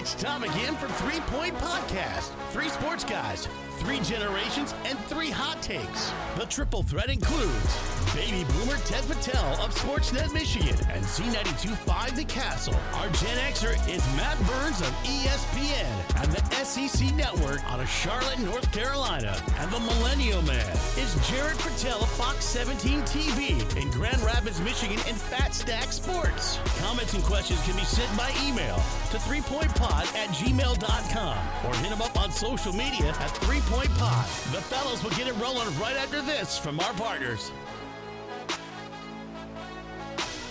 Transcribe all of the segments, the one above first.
It's time again for Three Point Podcast. Three sports guys, three generations, and three hot takes. The triple threat includes baby boomer Ted Fattel of Sportsnet Michigan and Z92.5 The Castle. Our Gen Xer is Matt Burns of ESPN and the SEC Network out of Charlotte, North Carolina. And the Millennial Man is Jared Fattel of Fox 17 TV in Grand Rapids, Michigan and Fat Stack Sports. Comments and questions can be sent by email to threepointpod at gmail.com or hit them up on social media at threepointpod. The fellows will get it rolling right after this from our partners.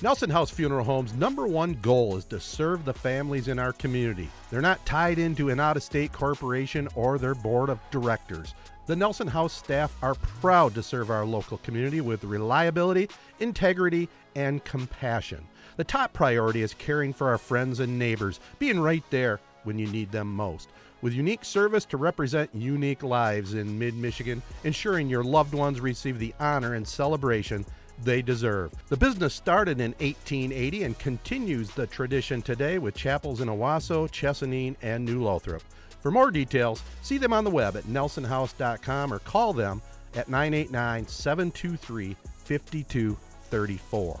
Nelson House Funeral Home's number one goal is to serve the families in our community. They're not tied into an out of state corporation or their board of directors. The Nelson House staff are proud to serve our local community with reliability, integrity, and compassion. The top priority is caring for our friends and neighbors, being right there when you need them most. With unique service to represent unique lives in mid Michigan, ensuring your loved ones receive the honor and celebration they deserve. The business started in 1880 and continues the tradition today with chapels in Owosso, Chesaning, and New Lothrop. For more details, see them on the web at nelsonhouse.com or call them at 989 723 5234.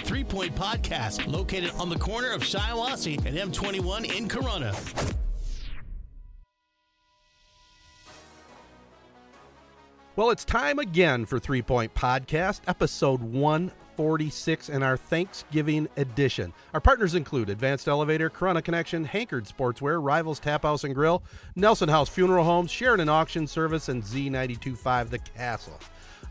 Three Point Podcast, located on the corner of Shiawassee and M21 in Corunna. Well, it's time again for Three Point Podcast, episode 146 in our Thanksgiving edition. Our partners include Advanced Elevator, Corunna Connection, Hankerd Sportswear, Rivals Tap House and Grill, Nelson House Funeral Homes, Sheridan Auction Service, and Z925 The Castle.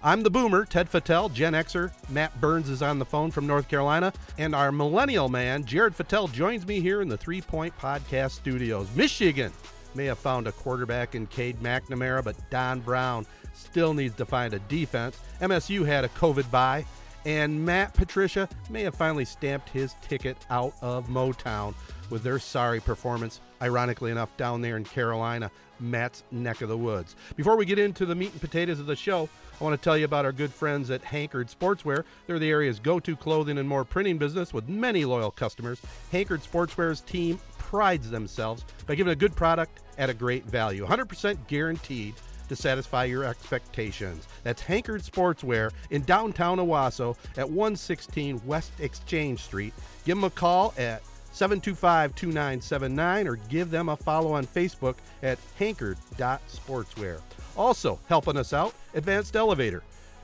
I'm the boomer, Ted Fattel, Gen Xer. Matt Burns is on the phone from North Carolina. And our millennial man, Jared Fattel, joins me here in the Three Point Podcast studios. Michigan may have found a quarterback in Cade McNamara, but Don Brown still needs to find a defense. MSU had a COVID bye. And Matt Patricia may have finally stamped his ticket out of Motown with their sorry performance, ironically enough, down there in Carolina, Matt's neck of the woods. Before we get into the meat and potatoes of the show, I want to tell you about our good friends at Hankerd Sportswear. They're the area's go to clothing and more printing business with many loyal customers. Hankerd Sportswear's team prides themselves by giving a good product at a great value, 100% guaranteed to satisfy your expectations. That's Hankerd Sportswear in downtown Owosso at 116 West Exchange Street. Give them a call at 725 2979 or give them a follow on Facebook at hankerd.sportswear. Also, helping us out, Advanced Elevator.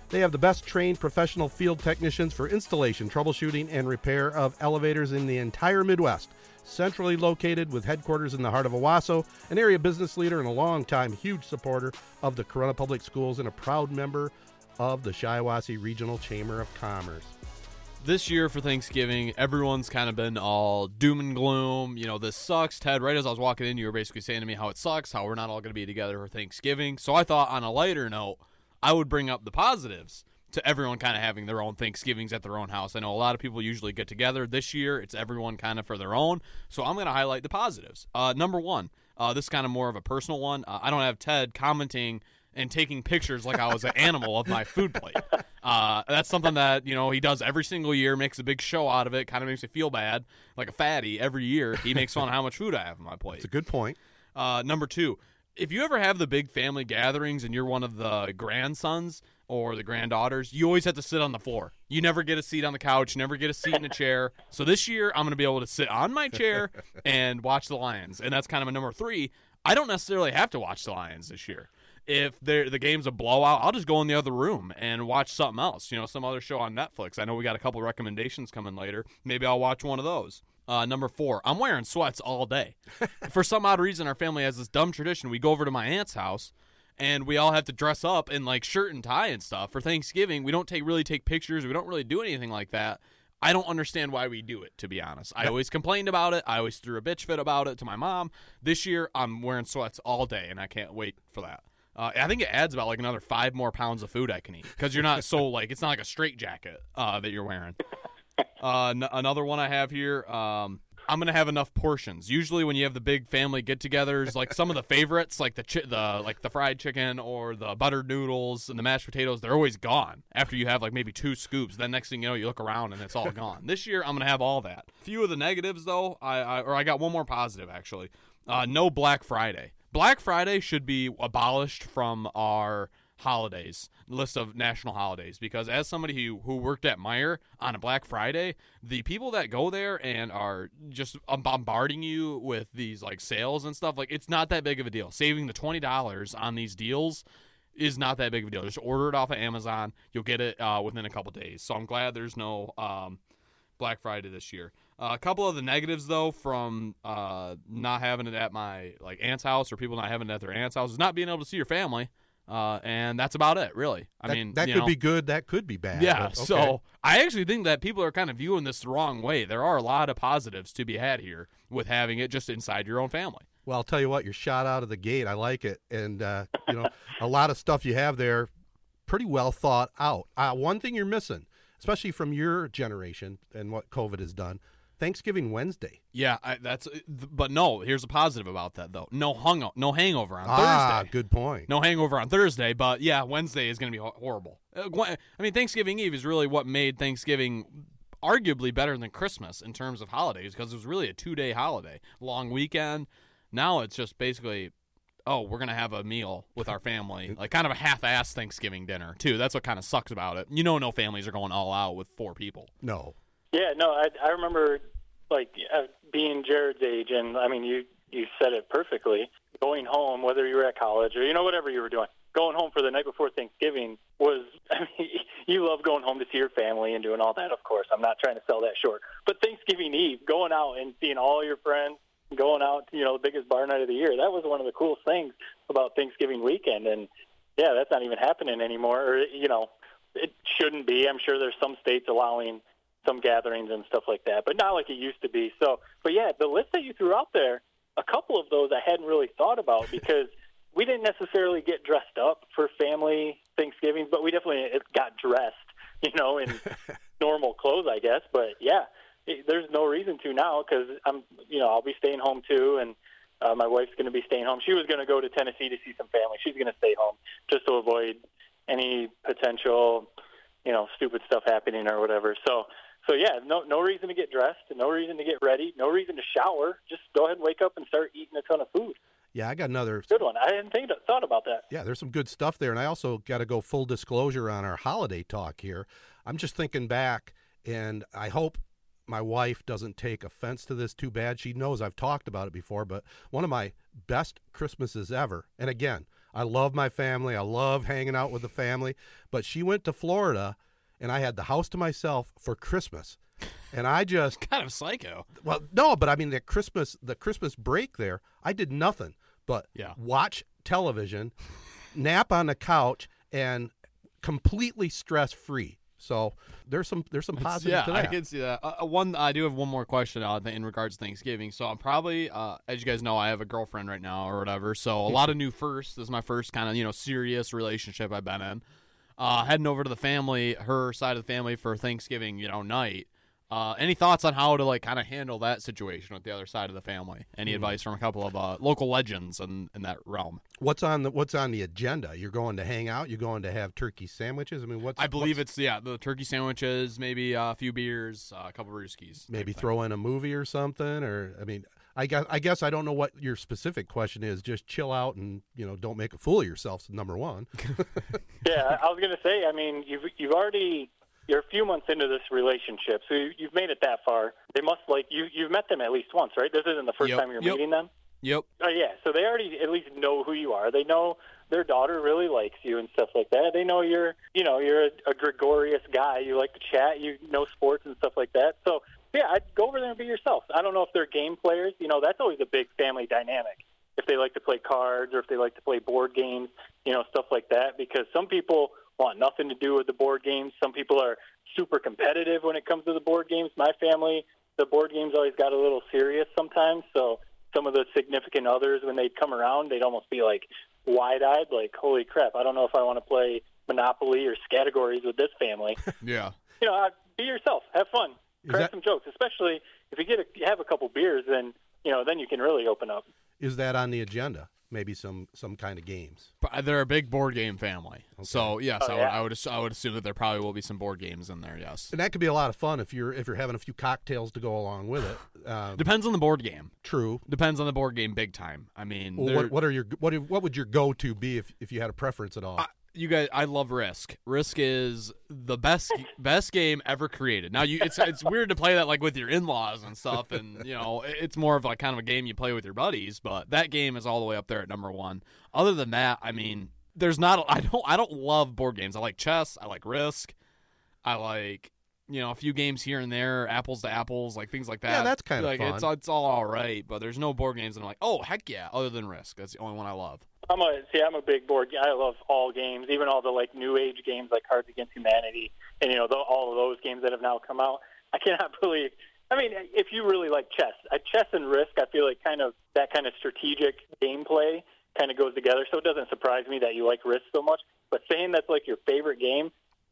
They have the best trained professional field technicians for installation, troubleshooting, and repair of elevators in the entire Midwest. Centrally located with headquarters in the heart of Owosso, an area business leader and a longtime huge supporter of the Corunna Public Schools and a proud member of the Shiawassee Regional Chamber of Commerce this year for Thanksgiving, everyone's kind of been all doom and gloom. You know, this sucks. Ted, right as I was walking in, you were basically saying to me how it sucks, how we're not all going to be together for Thanksgiving. So I thought, on a lighter note, I would bring up the positives to everyone kind of having their own Thanksgivings at their own house. I know a lot of people usually get together. This year, it's everyone kind of for their own. So I'm going to highlight the positives. Uh, number one, uh, this is kind of more of a personal one. Uh, I don't have Ted commenting and taking pictures like I was an animal of my food plate. Uh, that's something that you know he does every single year. Makes a big show out of it. Kind of makes me feel bad, like a fatty. Every year he makes fun of how much food I have on my plate. It's a good point. Uh, number two, if you ever have the big family gatherings and you're one of the grandsons or the granddaughters, you always have to sit on the floor. You never get a seat on the couch, never get a seat in a chair. So this year, I'm going to be able to sit on my chair and watch the Lions. And that's kind of a number three. I don't necessarily have to watch the Lions this year. If the game's a blowout, I'll just go in the other room and watch something else. You know, some other show on Netflix. I know we got a couple recommendations coming later. Maybe I'll watch one of those. Uh, number four, I'm wearing sweats all day. For some odd reason, our family has this dumb tradition. We go over to my aunt's house, and we all have to dress up in like shirt and tie and stuff for Thanksgiving. We don't take really take pictures. We don't really do anything like that. I don't understand why we do it, to be honest. I always complained about it. I always threw a bitch fit about it to my mom. This year, I'm wearing sweats all day, and I can't wait for that. Uh, I think it adds about like another five more pounds of food I can eat because you're not so like it's not like a straight jacket uh, that you're wearing. Uh, n- another one I have here. Um, I'm gonna have enough portions. Usually, when you have the big family get-togethers, like some of the favorites, like the chi- the like the fried chicken or the buttered noodles and the mashed potatoes, they're always gone after you have like maybe two scoops. Then next thing you know, you look around and it's all gone. This year, I'm gonna have all that. Few of the negatives though, I, I or I got one more positive actually. Uh, no Black Friday. Black Friday should be abolished from our holidays list of national holidays because as somebody who, who worked at Meijer on a Black Friday, the people that go there and are just um, bombarding you with these like sales and stuff, like it's not that big of a deal. Saving the twenty dollars on these deals is not that big of a deal. Just order it off of Amazon, you'll get it uh, within a couple days. So I'm glad there's no um, Black Friday this year. Uh, a couple of the negatives though from uh, not having it at my like aunt's house or people not having it at their aunt's house is not being able to see your family. Uh, and that's about it, really. I that, mean, that could know, be good. That could be bad. yeah. okay. So I actually think that people are kind of viewing this the wrong way. There are a lot of positives to be had here with having it just inside your own family. Well, I'll tell you what, you're shot out of the gate. I like it, and uh, you know, a lot of stuff you have there, pretty well thought out. Uh, one thing you're missing, especially from your generation and what COVID has done, Thanksgiving Wednesday. Yeah, I, that's. But no, here's a positive about that though. No hung, no hangover on Ah, Thursday. good point. No hangover on Thursday, but yeah, Wednesday is going to be horrible. Uh, I mean, Thanksgiving Eve is really what made Thanksgiving arguably better than Christmas in terms of holidays because it was really a two day holiday, long weekend. Now it's just basically, oh, we're going to have a meal with our family, like kind of a half ass Thanksgiving dinner, too. That's what kind of sucks about it. You know, no families are going all out with four people. No, Yeah, no, I, I remember like uh, being Jared's age, and I mean, you you said it perfectly. Going home, whether you were at college or you know whatever you were doing, going home for the night before Thanksgiving was. I mean, you love going home to see your family and doing all that. Of course, I'm not trying to sell that short, but Thanksgiving Eve, going out and seeing all your friends, going out, you know, the biggest bar night of the year. That was one of the coolest things about Thanksgiving weekend, and yeah, that's not even happening anymore. Or you know, it shouldn't be. I'm sure there's some states allowing some gatherings and stuff like that, but not like it used to be. So, but yeah, the list that you threw out there, a couple of those I hadn't really thought about because we didn't necessarily get dressed up for family Thanksgivings, but we definitely got dressed, you know, in normal clothes, I guess. But yeah, it, there's no reason to now because I'm, you know, I'll be staying home too, and uh, my wife's going to be staying home. She was going to go to Tennessee to see some family. She's going to stay home just to avoid any potential, you know, stupid stuff happening or whatever. So, so yeah, no no reason to get dressed, no reason to get ready, no reason to shower. Just go ahead and wake up and start eating a ton of food. yeah, I got another. Good one. I hadn't think, thought about that. Yeah, there's some good stuff there, and I also got to go full disclosure on our holiday talk here. I'm just thinking back, and I hope my wife doesn't take offense to this too bad. She knows I've talked about it before, but one of my best Christmases ever, and again, I love my family, I love hanging out with the family, but she went to Florida, and I had the house to myself for Christmas. And I just Kind of psycho. well, no, but I mean the Christmas the Christmas break there, I did nothing but Yeah. watch television, nap on the couch, and completely stress free. So there's some there's some positive yeah, I can see that. Uh, uh, one, I do have one more question uh, in regards to Thanksgiving. So I'm probably, uh, as you guys know, I have a girlfriend right now or whatever. So a lot of new firsts. This is my first kind of you know serious relationship I've been in. Uh, heading over to the family, her side of the family for Thanksgiving, you know, night. Uh, any thoughts on how to like kind of handle that situation with the other side of the family? Any Hmm. advice from a couple of uh, local legends in, in that realm? What's on the What's on the agenda? You're going to hang out. You're going to have turkey sandwiches. I mean, what's I believe what's- it's yeah, the turkey sandwiches, maybe uh, a few beers, uh, a couple of brewskis. maybe throw in a movie or something. Or I mean, I guess I guess I don't know what your specific question is. Just chill out and you know don't make a fool of yourself. Number one. Yeah, I was going to say. I mean, you've you've already you're a few months into this relationship, so you, you've made it that far. They must like you. You've met them at least once, right? This isn't the first Yep, time you're yep. meeting them. Yep. Oh yeah, so they already at least know who you are. They know their daughter really likes you and stuff like that. They know you're, you know, you're a, a gregarious guy. You like to chat. You know sports and stuff like that. So yeah, I'd go over there and be yourself. I don't know if they're game players. You know, that's always a big family dynamic. If they like to play cards or if they like to play board games, you know, stuff like that. Because some people want nothing to do with the board games. Some people are super competitive when it comes to the board games. My family, the board games always got a little serious sometimes. So some of the significant others, when they'd come around, they'd almost be like wide-eyed, like, "Holy crap! I don't know if I want to play Monopoly or Scattergories with this family." Yeah. you know, be yourself, have fun, crack that- some jokes. Especially if you get a, you have a couple beers, then you know, then you can really open up. Is that on the agenda? Maybe some some kind of games. But They're a big board game family. So yes, Oh, I, would, yeah. I would I would assume that there probably will be some board games in there. Yes. And that could be a lot of fun if you're if you're having a few cocktails to go along with it. Uh, Depends on the board game. true. Depends on the board game, big time. I mean, Well, what, what are your what what would your go to be if if you had a preference at all? I, you guys, I love Risk. Risk is the best best game ever created. Now, you it's it's weird to play that like with your in laws and stuff, and you know it's more of like kind of a game you play with your buddies. But that game is all the way up there at number one. Other than that, I mean, there's not. I don't I don't love board games. I like chess. I like Risk. I like you know a few games here and there, apples to apples, like things like that. Yeah, that's kinda like fun. it's it's all all right. But there's no board games that I'm like, oh heck yeah. Other than Risk, that's the only one I love. I'm a see. I'm a big board. I love all games, even all the like new age games like Cards Against Humanity, and you know the, all of those games that have now come out. I cannot believe. I mean, if you really like chess, uh, chess and Risk, I feel like kind of that kind of strategic gameplay kind of goes together. So it doesn't surprise me that you like Risk so much. But saying that's like your favorite game,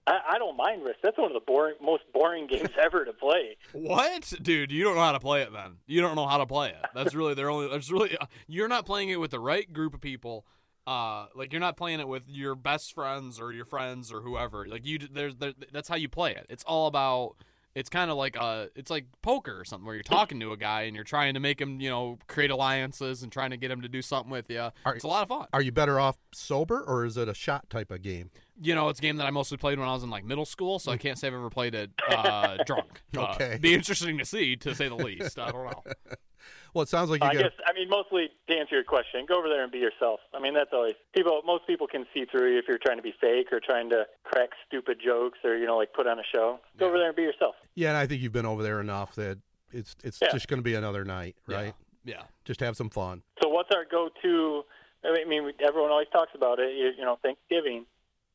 I, I don't mind Risk. That's one of the boring, most boring games ever to play. What, dude? You don't know how to play it. Then you don't know how to play it. That's really they're only. That's really you're not playing it with the right group of people. Uh, like you're not playing it with your best friends or your friends or whoever. Like you, there's there, that's how you play it. It's all about. It's kind of like uh, it's like poker or something where you're talking to a guy and you're trying to make him, you know, create alliances and trying to get him to do something with you. Are- It's a lot of fun. Are you better off sober or is it a shot type of game? You know, it's a game that I mostly played when I was in like middle school, so I can't say I've ever played it uh, drunk. Uh, Okay. be interesting to see, to say the least. I don't know. Well, it sounds like you I get. guess I mean mostly to answer your question, go over there and be yourself. I mean that's always people. Most people can see through you if you're trying to be fake or trying to crack stupid jokes or you know like put on a show. Go over there and be yourself. Yeah, and I think you've been over there enough that it's it's Yeah. just going to be another night, right? Yeah. Just have some fun. So what's our go-to? I mean, everyone always talks about it. You, you know, Thanksgiving.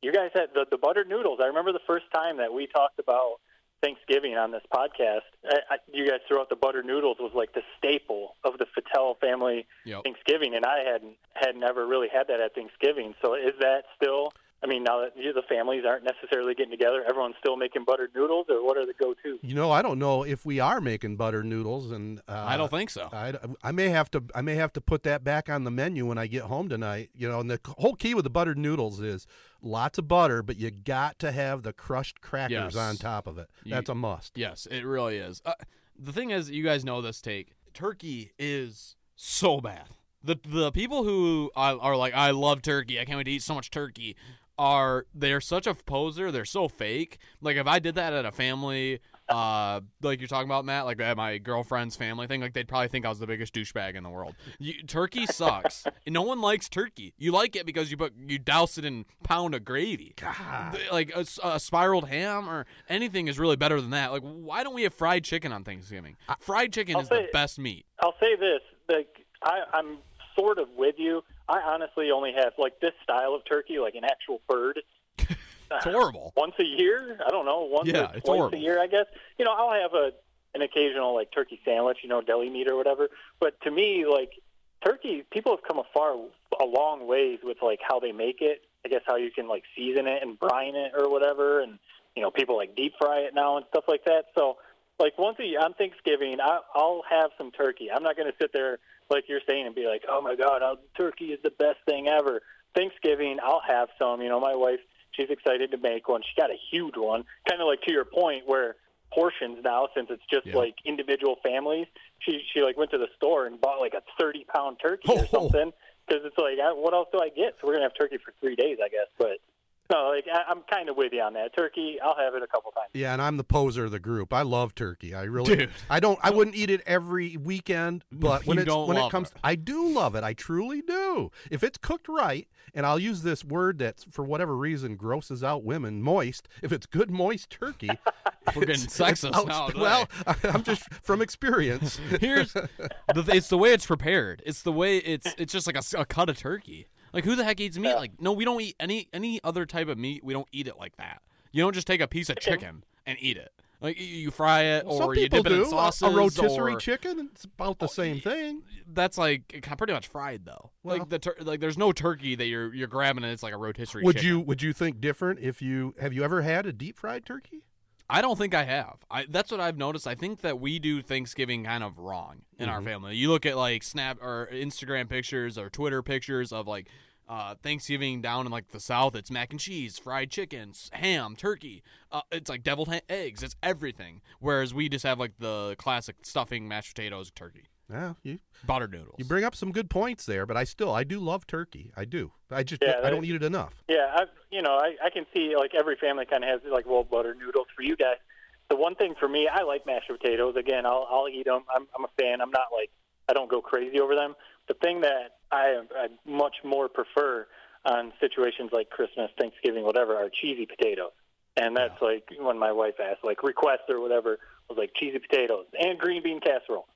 You guys had the, the buttered noodles. I remember the first time that we talked about Thanksgiving on this podcast. I, I, you guys threw out the buttered noodles was like the staple of the Fattel family Yep. Thanksgiving, and I hadn't had never really had that at Thanksgiving. So is that still? I mean, now that you, the families aren't necessarily getting together, everyone's still making buttered noodles, or what are the go-to? You know, I don't know if we are making buttered noodles, and uh, I don't think so. I, I may have to I may have to put that back on the menu when I get home tonight. You know, and the whole key with the buttered noodles is lots of butter, but you got to have the crushed crackers Yes. on top of it. You- That's a must. Yes, it really is. Uh, the thing is, you guys know this take. Turkey is so bad. The the people who are, are like, I love turkey. I can't wait to eat so much turkey. Are they're such a poser? They're so fake. Like if I did that at a family, uh, like you're talking about Matt, like at my girlfriend's family thing, like they'd probably think I was the biggest douchebag in the world. You, turkey sucks. no one likes turkey. You like it because you put you douse it in pound of gravy. Th- Like a spiraled ham or anything is really better than that. Like why don't we have fried chicken on Thanksgiving? Fried chicken I'll is the best meat. I'll say this: like I, I'm sort of with you. I honestly only have like this style of turkey, like an actual bird. It's horrible. once a year. I don't know, once Yeah, or it's twice a year, I guess. You know, I'll have a an occasional like turkey sandwich, you know, deli meat or whatever. But to me, like turkey, people have come a far a long ways with like how they make it. I guess how you can like season it and brine it or whatever, and you know, people like deep fry it now and stuff like that. So, like once a year on Thanksgiving, I, I'll have some turkey. I'm not going to sit there like you're saying and be like, oh my god, uh, turkey is the best thing ever. Thanksgiving, I'll have some. You know, my wife, she's excited to make one. She got a huge one, kind of like to your point where portions now, since it's just Yeah. like individual families. She she like went to the store and bought like a 30 pound turkey or Oh. something because it's like, I, what else do I get? So we're gonna have turkey for three days, I guess. But No, like I, I'm kind of with you on that. Turkey, I'll have it a couple times. Yeah, and I'm the poser of the group. I love turkey. I really, Dude. I don't. I wouldn't eat it every weekend, but when You it's when it comes, it. I do love it. I truly do. If it's cooked right, and I'll use this word that for whatever reason grosses out women, moist. If it's good moist turkey, We're getting it's- sexist it's now. Well, I'm just from experience. Here's the, it's the way it's prepared. It's the way it's it's just like a cut of turkey. Like who the heck eats meat? Like no, we don't eat any any other type of meat. We don't eat it like that. You don't just take a piece of chicken and eat it. Like you, fry it or you dip it do in sauces. a, a rotisserie or, chicken. It's about the oh, same thing. That's like pretty much fried though. Well- like the tur- like there's no turkey that you're you're grabbing and it's like a rotisserie. Would chicken. you would you think different if you have you ever had a deep fried turkey? I don't think I have. I that's what I've noticed. I think that we do Thanksgiving kind of wrong in Mm-hmm. our family. You look at like Snap or Instagram pictures or Twitter pictures of like uh, Thanksgiving down in like the South. It's mac and cheese, fried chicken, ham, turkey. Uh, it's like deviled ha- eggs. It's everything. Whereas we just have like the classic stuffing, mashed potatoes, turkey, Yeah, you buttered noodles. you bring up some good points there, but I still I do love turkey. I do. I just Yeah, I don't that- eat it enough. Yeah, I you know I, I can see like every family kind of has like well butter noodles for you guys. The one thing for me, I like mashed potatoes. Again, I'll I'll eat them. I'm I'm a fan. I'm not like I don't go crazy over them. The thing that I I much more prefer on situations like Christmas, Thanksgiving, whatever, are cheesy potatoes. And that's like when my wife asked, like requests or whatever, was like cheesy potatoes and green bean casserole.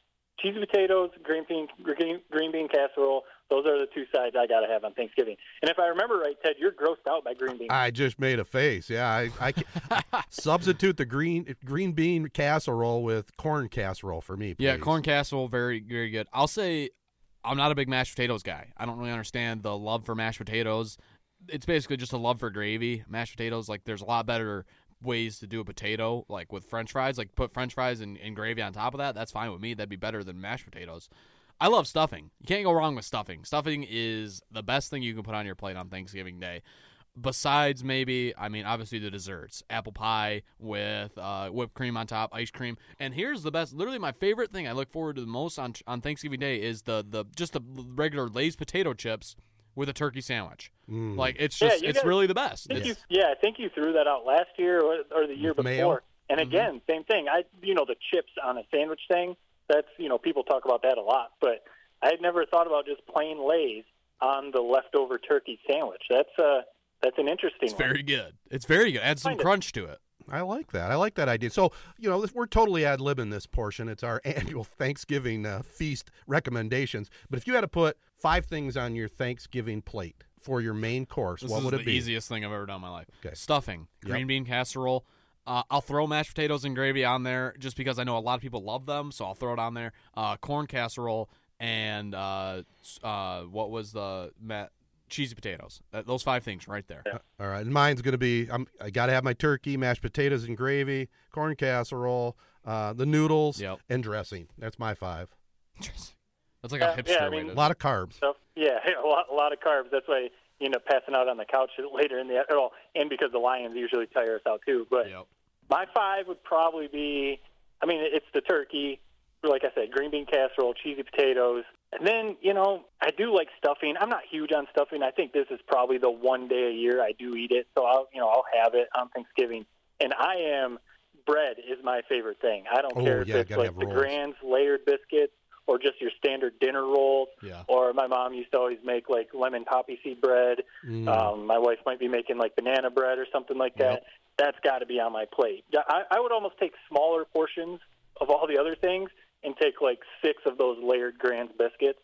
Cheesy potatoes, green bean green, green bean casserole. Those are the two sides I got to have on Thanksgiving. And if I remember right, Ted, you're grossed out by green beans. I just made a face. Yeah, I, I substitute the green green bean casserole with corn casserole for me. Yeah, corn casserole, very very good. I'll say I'm not a big mashed potatoes guy. I don't really understand the love for mashed potatoes. It's basically just a love for gravy. Mashed potatoes, like there's a lot better ways to do a potato, like with French fries. Like put French fries and, and gravy on top of that. That's fine with me. That'd be better than mashed potatoes. I love stuffing. You can't go wrong with stuffing. Stuffing is the best thing you can put on your plate on Thanksgiving Day. Besides, maybe, I mean, obviously the desserts apple pie with uh, whipped cream on top, ice cream. And here's the best literally, my favorite thing I look forward to the most on, on Thanksgiving Day is the, the just the regular Lay's potato chips with a turkey sandwich. Mm. Like, it's Yeah, just, you it's guys- really the best. I think It's- you, yeah, I think you threw that out last year or, or the year With before. mayo? And again, same thing. I, you know, the chips on a sandwich thing. That's you know, people talk about that a lot, but I had never thought about just plain Lay's on the leftover turkey sandwich. That's uh, that's an interesting. it's one. very good. It's very good. Add some Kinda. crunch to it. I like that. I like that idea. So, you know, we're totally ad libbing this portion. It's our annual Thanksgiving uh, feast recommendations. But if you had to put five things on your Thanksgiving plate for your main course, This what would it be? easiest thing I've ever done in my life. Okay. Stuffing, Yep. green bean casserole. Uh, I'll throw mashed potatoes and gravy on there just because I know a lot of people love them, so I'll throw it on there. Uh, corn casserole and uh, uh, what was the ma- cheesy potatoes? That, those five things right there. All right, and mine's going to be I'm, I got to have my turkey, mashed potatoes and gravy, corn casserole, uh, the noodles, Yep. and dressing. That's my five. That's like Yeah, a hipster yeah, I way mean- to A lot of carbs. stuff. Yeah, a lot, a lot of carbs. That's why you end up passing out on the couch later in the well, and because the Lions usually tire us out too. But Yep. my five would probably be, I mean, it's the turkey, like I said, green bean casserole, cheesy potatoes, and then you know I do like stuffing. I'm not huge on stuffing. I think this is probably the one day a year I do eat it, so I'll you know I'll have it on Thanksgiving. And I am bread is my favorite thing. I don't Oh, care if yeah, it's like the. Grand's layered biscuits or just your standard dinner rolls. Yeah. Or my mom used to always make like lemon poppy seed bread. Mm. Um, my wife might be making like banana bread or something like that. Yep. That's got to be on my plate. I, I would almost take smaller portions of all the other things and take like six of those layered Grand's biscuits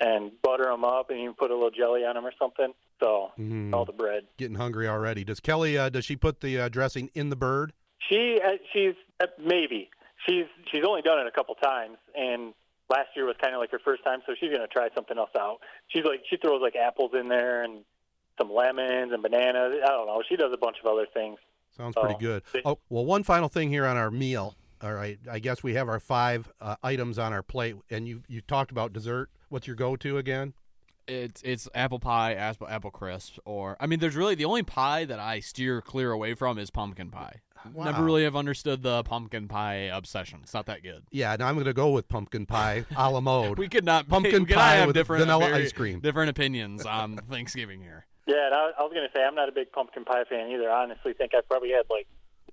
and butter them up and even put a little jelly on them or something. So Mm. all the bread. Getting hungry already. Does Kelly? Uh, does she put the uh, dressing in the bird? She uh, she's uh, maybe she's she's only done it a couple times and last year was kind of like her first time so she's going to try something else out. She's like she throws like apples in there and some lemons and bananas. I don't know. She does a bunch of other things. Sounds Oh, pretty good. they- Oh, well, one final thing here on our meal. All right, I guess we have our five uh, items on our plate, and you you talked about dessert. What's your go-to again? It's it's apple pie, apple apple crisp, or I mean, there's really the only pie that I steer clear away from is pumpkin pie. Never really have understood the pumpkin pie obsession. It's not that good. Yeah, now I'm going to go with pumpkin pie a la mode. We could not Pumpkin could pie have with different vanilla very ice cream. different opinions on Thanksgiving here. Yeah, and I, I was going to say I'm not a big pumpkin pie fan either. I honestly think I probably had like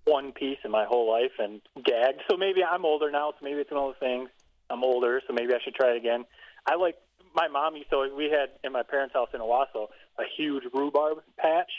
one piece in my whole life and gagged. So maybe I'm older now, so maybe it's one of those things. I'm older, so maybe I should try it again. I like my mom used to. We had in my parents' house in Owosso a huge rhubarb patch,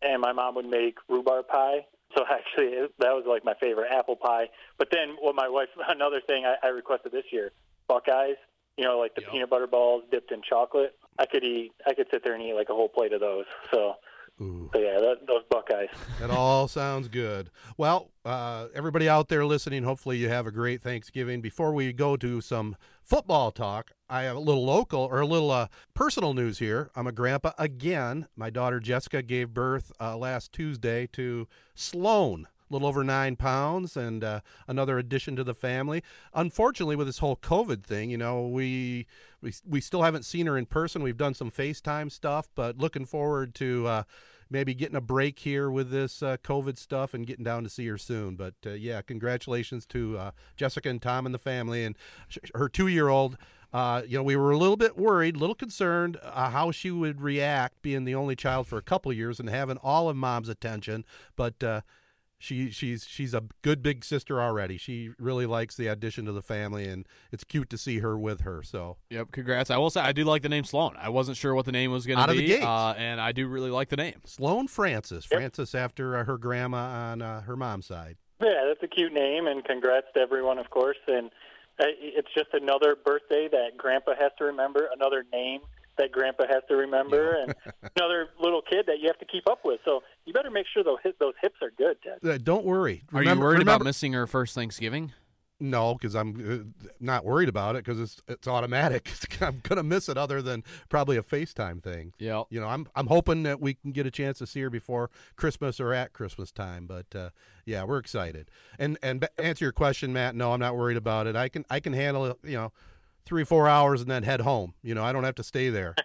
and my mom would make rhubarb pie. So actually, that was like my favorite apple pie. But then, what my wife, another thing I, I requested this year, Buckeyes. You know, like the Yep. peanut butter balls dipped in chocolate. I could eat. I could sit there and eat like a whole plate of those. So, Ooh. so yeah, that, those Buckeyes. That all sounds good. Well, uh, everybody out there listening, hopefully you have a great Thanksgiving. Before we go to some football talk, I have a little local or a little uh, personal news here. I'm a grandpa again. My daughter Jessica gave birth uh, last Tuesday to Sloan. Little over nine pounds, and uh, another addition to the family. Unfortunately, with this whole COVID thing, you know, we we we still haven't seen her in person. We've done some FaceTime stuff, but looking forward to uh, maybe getting a break here with this uh, COVID stuff and getting down to see her soon. But uh, yeah, congratulations to uh, Jessica and Tom and the family and sh- her two year old. Uh, you know, we were a little bit worried, a little concerned uh, how she would react being the only child for a couple years and having all of mom's attention. But uh, she she's she's a good big sister already. She really likes the addition to the family, and it's cute to see her with her. So Yep, congrats. I will say I do like the name Sloan. I wasn't sure what the name was going Out to of the be, uh, and I do really like the name. Sloan Francis, Francis after uh, her grandma on uh, her mom's side. Yeah, that's a cute name, and congrats to everyone, of course. And uh, it's just another birthday that Grandpa has to remember, another name that Grandpa has to remember, and another little kid that you have to keep up with. So you better make sure those hip, those hips are good, Ted. Uh, don't worry. Are Remember- you worried remember- about missing her first Thanksgiving? No, because I'm uh, not worried about it because it's it's automatic. I'm gonna miss it, other than probably a FaceTime thing. Yeah, You know, I'm I'm hoping that we can get a chance to see her before Christmas or at Christmas time. But uh, yeah, we're excited. And and ba- answer your question, Matt. No, I'm not worried about it. I can I can handle it. You know, three four hours and then head home. You know, I don't have to stay there.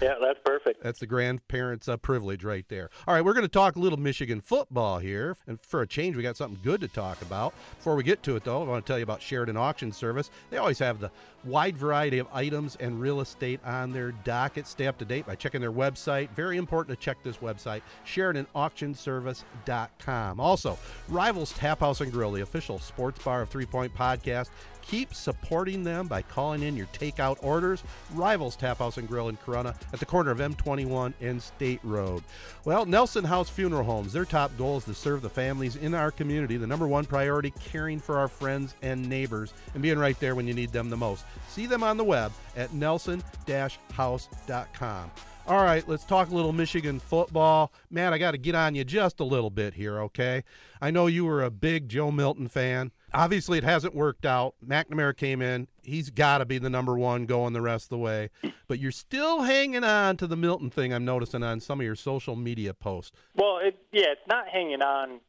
Yeah, that's perfect. That's the grandparents' uh, privilege right there. All right, we're going to talk a little Michigan football here. And for a change, we got something good to talk about. Before we get to it, though, I want to tell you about Sheridan Auction Service. They always have the wide variety of items and real estate on their docket. Stay up to date by checking their website. Very important to check this website, SheridanAuctionService.com. Also, Rivals Tap House and Grill, the official sports bar of Three Point Podcast. Keep supporting them by calling in your takeout orders. Rivals Tap House and Grill in Corunna at the corner of M21 and State Road. Well, Nelson House Funeral Homes, their top goal is to serve the families in our community. The number one priority, caring for our friends and neighbors and being right there when you need them the most. See them on the web at nelson-house.com. All right, let's talk a little Michigan football. Matt, I got to get on you just a little bit here, okay? I know you were a big Joe Milton fan. Obviously, it hasn't worked out. McNamara came in. He's got to be the number one going the rest of the way. But you're still hanging on to the Milton thing, I'm noticing on some of your social media posts. Well, it, yeah, it's not hanging on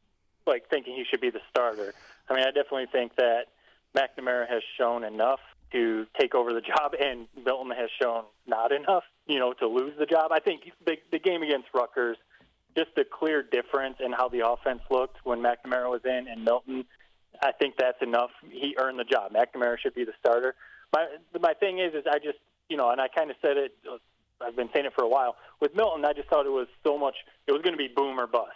like thinking he should be the starter. I mean, I definitely think that McNamara has shown enough to take over the job, and Milton has shown not enough, you know, to lose the job. I think the, the game against Rutgers, just a clear difference in how the offense looked when McNamara was in and Milton. I think that's enough. He earned the job. McNamara should be the starter. My my thing is, is I just you know, and I kind of said it. I've been saying it for a while. With Milton, I just thought it was so much. It was going to be boom or bust.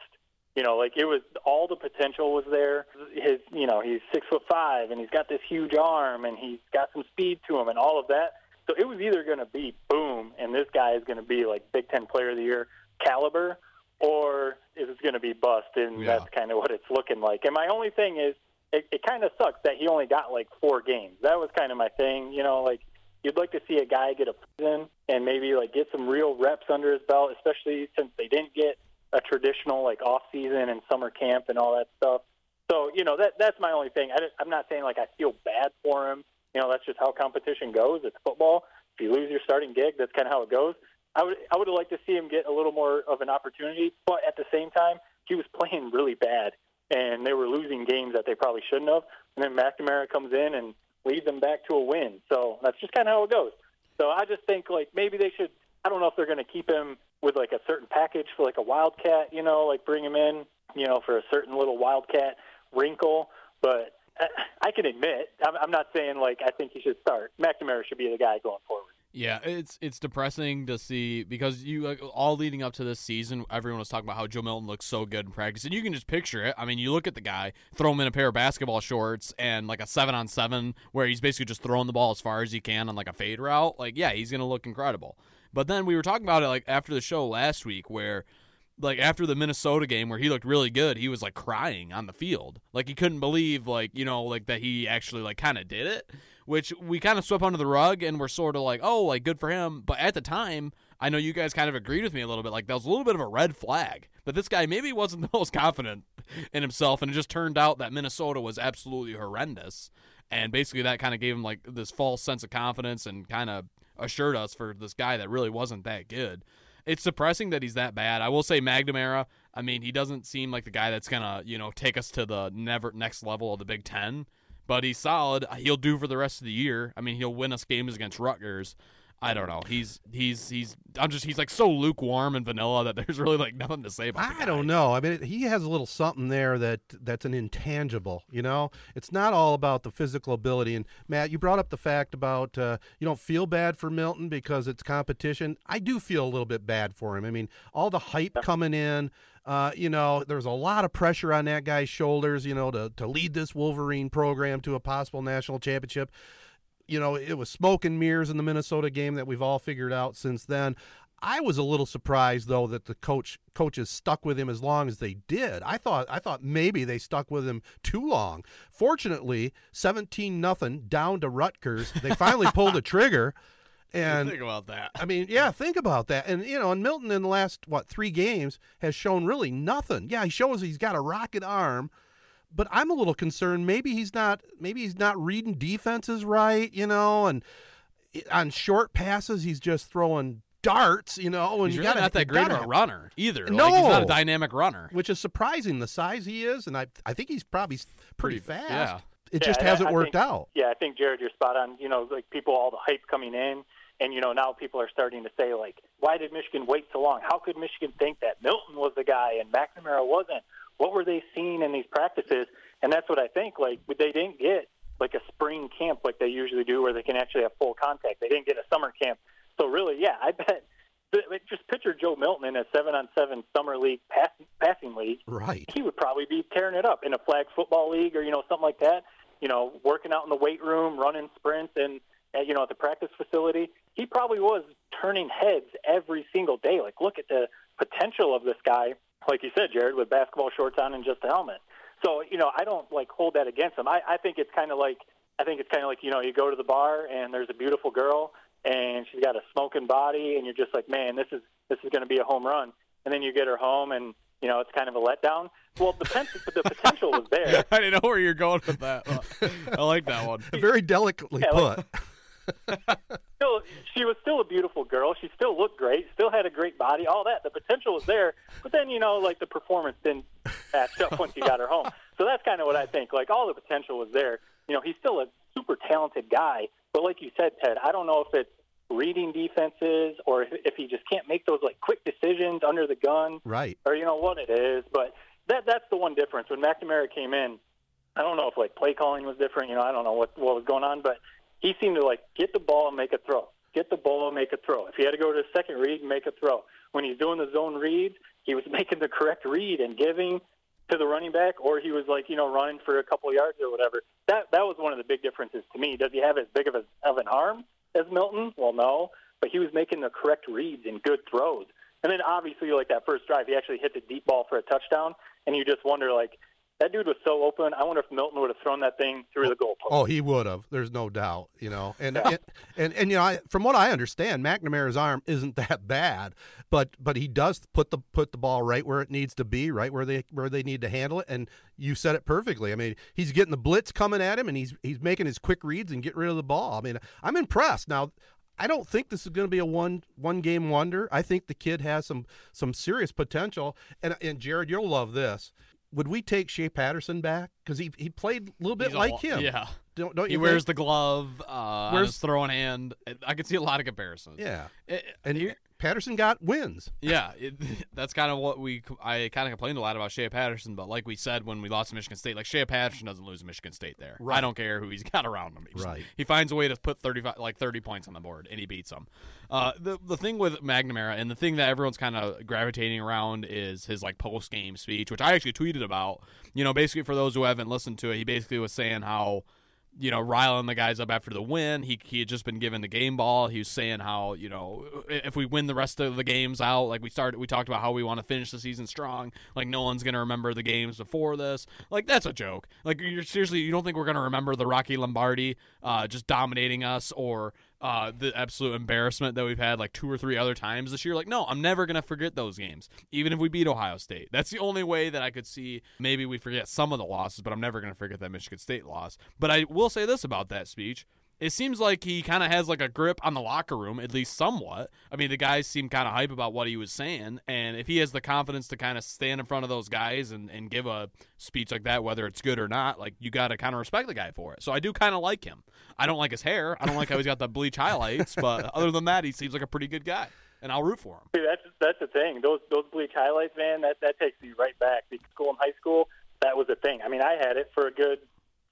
You know, like it was all the potential was there. His, you know, he's six foot five and he's got this huge arm and he's got some speed to him and all of that. So it was either going to be boom and this guy is going to be like Big Ten Player of the Year caliber, or it was going to be bust, and Yeah. that's kind of what it's looking like. And my only thing is, it, it kind of sucks that he only got like four games. That was kind of my thing. You know, like you'd like to see a guy get a season and maybe like get some real reps under his belt, especially since they didn't get a traditional like off season and summer camp and all that stuff. So you know that that's my only thing. I just, I'm not saying like I feel bad for him. You know that's just how competition goes. It's football. If you lose your starting gig, that's kind of how it goes. I would I would have liked to see him get a little more of an opportunity, but at the same time, he was playing really bad, and they were losing games that they probably shouldn't have. And then McNamara comes in and leads them back to a win. So that's just kind of how it goes. So I just think like maybe they should. I don't know if they're going to keep him with like a certain package for like a wildcat, you know, like bring him in, you know, for a certain little wildcat wrinkle. But I, I can admit, I'm, I'm not saying like I think he should start. McNamara should be the guy going forward. Yeah, it's it's depressing to see because you like, all leading up to this season, everyone was talking about how Joe Milton looks so good in practice, and you can just picture it. I mean, you look at the guy, throw him in a pair of basketball shorts and like a seven on seven, where he's basically just throwing the ball as far as he can on like a fade route. Like, yeah, he's gonna look incredible. But then we were talking about it like after the show last week, where like after the Minnesota game where he looked really good, he was like crying on the field. Like he couldn't believe like, you know, like that he actually like kind of did it, which we kind of swept under the rug and we're sort of like, "Oh, like good for him." But at the time, I know you guys kind of agreed with me a little bit like that was a little bit of a red flag. That this guy maybe wasn't the most confident in himself and it just turned out that Minnesota was absolutely horrendous. And basically that kind of gave him like this false sense of confidence and kind of assured us for this guy that really wasn't that good it's depressing that he's that bad. I will say McNamara. I mean, he doesn't seem like the guy that's gonna you know take us to the never next level of the Big Ten, but he's solid. He'll do for the rest of the year. I mean, he'll win us games against Rutgers. I don't know. He's he's he's I'm just he's like so lukewarm and vanilla that there's really like nothing to say about. I don't know. I mean, he has a little something there that that's an intangible. You know, it's not all about the physical ability. And Matt, you brought up the fact about uh, you don't feel bad for Milton because it's competition. I do feel a little bit bad for him. I mean, all the hype coming in. Uh, you know, there's a lot of pressure on that guy's shoulders. You know, to to lead this Wolverine program to a possible national championship you know, it was smoke and mirrors in the Minnesota game that we've all figured out since then. I was a little surprised though that the coach coaches stuck with him as long as they did. I thought I thought maybe they stuck with him too long. Fortunately, 17 nothing down to Rutgers. They finally pulled the trigger. And think about that. I mean, yeah, think about that. And you know, and Milton in the last what three games has shown really nothing. Yeah, he shows he's got a rocket arm, but I'm a little concerned. Maybe he's not. Maybe he's not reading defenses right. You know, and on short passes, he's just throwing darts. You know, and He's you really got not that great of a runner either. Like, he's not a dynamic runner. which is surprising the size he is, and I I think he's probably pretty, Pretty- fast. yeah. It Yeah, just hasn't I worked think- out. Yeah, I think Jared, you're spot on. You know, like people, all the hype coming in, and you know now people are starting to say like, why did Michigan wait so long? How could Michigan think that Milton was the guy and McNamara wasn't? What were they seeing in these practices? And that's what I think. Like they didn't get like a spring camp like they usually do, where they can actually have full contact. They didn't get a summer camp. So really, yeah, I bet. Just picture Joe Milton in a seven-on-seven summer league pass, passing league Right. he would probably be tearing it up in a flag football league or you know something like that. You know, working out in the weight room, running sprints, and uh, you know at the practice facility. He probably was turning heads every single day. Like, look at the potential of this guy. Like you said, Jared, with basketball shorts on and just a helmet. So you know, I don't like hold that against him. I, I think it's kind of like I think it's kind of like you know you go to the bar and there's a beautiful girl and she's got a smoking body and you're just like, man, this is this is going to be a home run. And then you get her home and you know it's kind of a letdown. Well, the, pen- the potential was there. I didn't know where you're going with that. I like that one. Very delicately Yeah, put. like- Still, she was still a beautiful girl. She still looked great. Still had a great body. All that. The potential was there. But then you know, like the performance didn't match up once you got her home. So that's kind of what I think. Like all the potential was there. You know, he's still a super talented guy. But like you said, Ted, I don't know if it's reading defenses or if, if he just can't make those like quick decisions under the gun right. or you know what it is. But that that's the one difference. When McNamara came in, I don't know if like play calling was different. You know, I don't know what what was going on, but he seemed to like get the ball and make a throw. Get the ball and make a throw. If he had to go to the second read, and make a throw. When he's doing the zone reads, he was making the correct read and giving to the running back, or he was like you know running for a couple yards or whatever. That that was one of the big differences to me. Does he have as big of, a, of an arm as Milton? Well, no, but he was making the correct reads and good throws. And then obviously, like that first drive, he actually hit the deep ball for a touchdown, and you just wonder like that dude was so open. I wonder if Milton would have thrown that thing through the goalpost. Oh, he would have. There's no doubt. You know, and and, and and you know, I, from what I understand, McNamara's arm isn't that bad, but but he does put the put the ball right where it needs to be, right where they where they need to handle it. And you said it perfectly. I mean, he's getting the blitz coming at him, and he's he's making his quick reads and get rid of the ball. I mean, I'm impressed. Now, I don't think this is going to be a one one game wonder. I think the kid has some some serious potential. And and Jared, you'll love this. Would we take Shea Patterson back because he he played a little bit He's like lo- him? Yeah. Don't don't He you wears think? the glove uh, Where's- throwing hand. I could see a lot of comparisons. yeah. It- And here- Patterson got wins. Yeah, it, that's kind of what we. I kind of complained a lot about Shea Patterson, but like we said when we lost to Michigan State, like Shea Patterson doesn't lose to Michigan State there. Right. I don't care who he's got around him. He just- Right. He finds a way to put thirty five, like thirty points on the board, and he beats them. Uh, the the thing with McNamara and the thing that everyone's kind of gravitating around is his like post game speech, which I actually tweeted about. You know, basically for those who haven't listened to it, he basically was saying how you know, riling the guys up after the win. He he had just been given the game ball. He was saying how you know if we win the rest of the games out, like we started, we talked about how we want to finish the season strong. Like no one's gonna remember the games before this. Like that's a joke. Like seriously, you don't think we're gonna remember the Rocky Lombardi uh, just dominating us or uh, the absolute embarrassment that we've had like two or three other times this year. Like, no, I'm never gonna forget those games, even if we beat Ohio State. That's the only way that I could see maybe we forget some of the losses, but I'm never gonna forget that Michigan State loss. But I will say this about that speech. It seems like he kind of has like a grip on the locker room, at least somewhat. I mean, the guys seem kind of hype about what he was saying, and if he has the confidence to kind of stand in front of those guys and, and give a speech like that, whether it's good or not, like you got to kind of respect the guy for it. So I do kind of like him. I don't like his hair. I don't like how he's got the bleach highlights, but other than that, he seems like a pretty good guy, and I'll root for him. See, that's that's the thing. Those those bleach highlights, man. That that takes me right back. Because school in high school, that was a thing. I mean, I had it for a good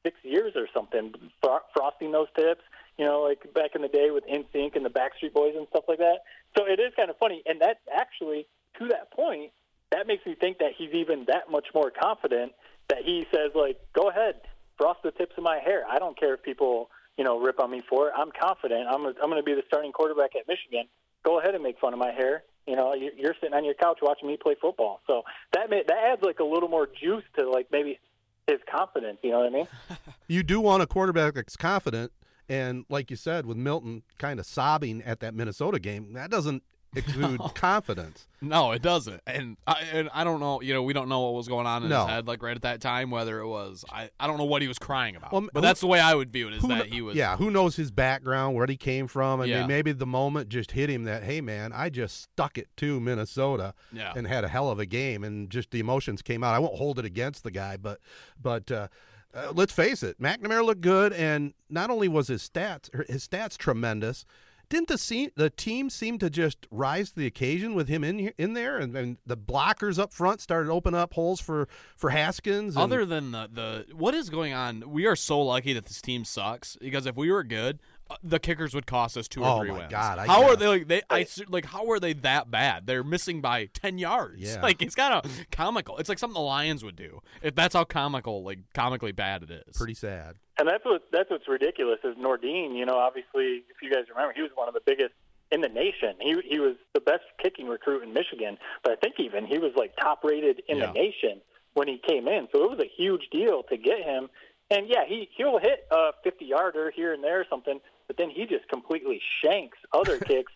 six years or something, fro- frosting those tips. You know, like back in the day with NSYNC and the Backstreet Boys and stuff like that. So it is kind of funny, and that actually, to that point, that makes me think that he's even that much more confident that he says like, "Go ahead, frost the tips of my hair. I don't care if people." You know, rip on me for it. I'm confident. I'm, I'm going to be the starting quarterback at Michigan. Go ahead and make fun of my hair. You know, you- you're sitting on your couch watching me play football. So that may, that adds like a little more juice to like maybe his confidence. You know what I mean? You do want a quarterback that's confident, and like you said, with Milton kind of sobbing at that Minnesota game, that doesn't exude confidence. No, it doesn't, and I, and I don't know. You know, we don't know what was going on in No. his head, like right at that time. Whether it was, I, I don't know what he was crying about. Well, but who- that's the way I would view it. Is Who that he was? yeah, who knows his background, where he came from? I Yeah. mean, maybe the moment just hit him that, hey, man, I just stuck it to Minnesota Yeah. and had a hell of a game, and just the emotions came out. I won't hold it against the guy, but but uh, uh, let's face it, McNamara looked good, and not only was his stats his stats tremendous. Didn't the se- the team seem to just rise to the occasion with him in in there, and, and the blockers up front started open up holes for for Haskins. And, Other than the the what is going on, we are so lucky that this team sucks because if we were good, uh, the kickers would cost us two or three my wins. God, I how are they like they I like how are they that bad? They're missing by ten yards. Yeah. Like it's kind of comical. It's like something the Lions would do. If that's how comical, like comically bad it is. pretty sad. And that's what that's what's ridiculous is Nordin. You know, obviously, if you guys remember, he was one of the biggest in the nation. He he was the best kicking recruit in Michigan, but I think even he was like top rated in Yeah. the nation when he came in. So it was a huge deal to get him. And yeah, he he'll hit a 50 yarder here and there or something, but then he just completely shanks other kicks.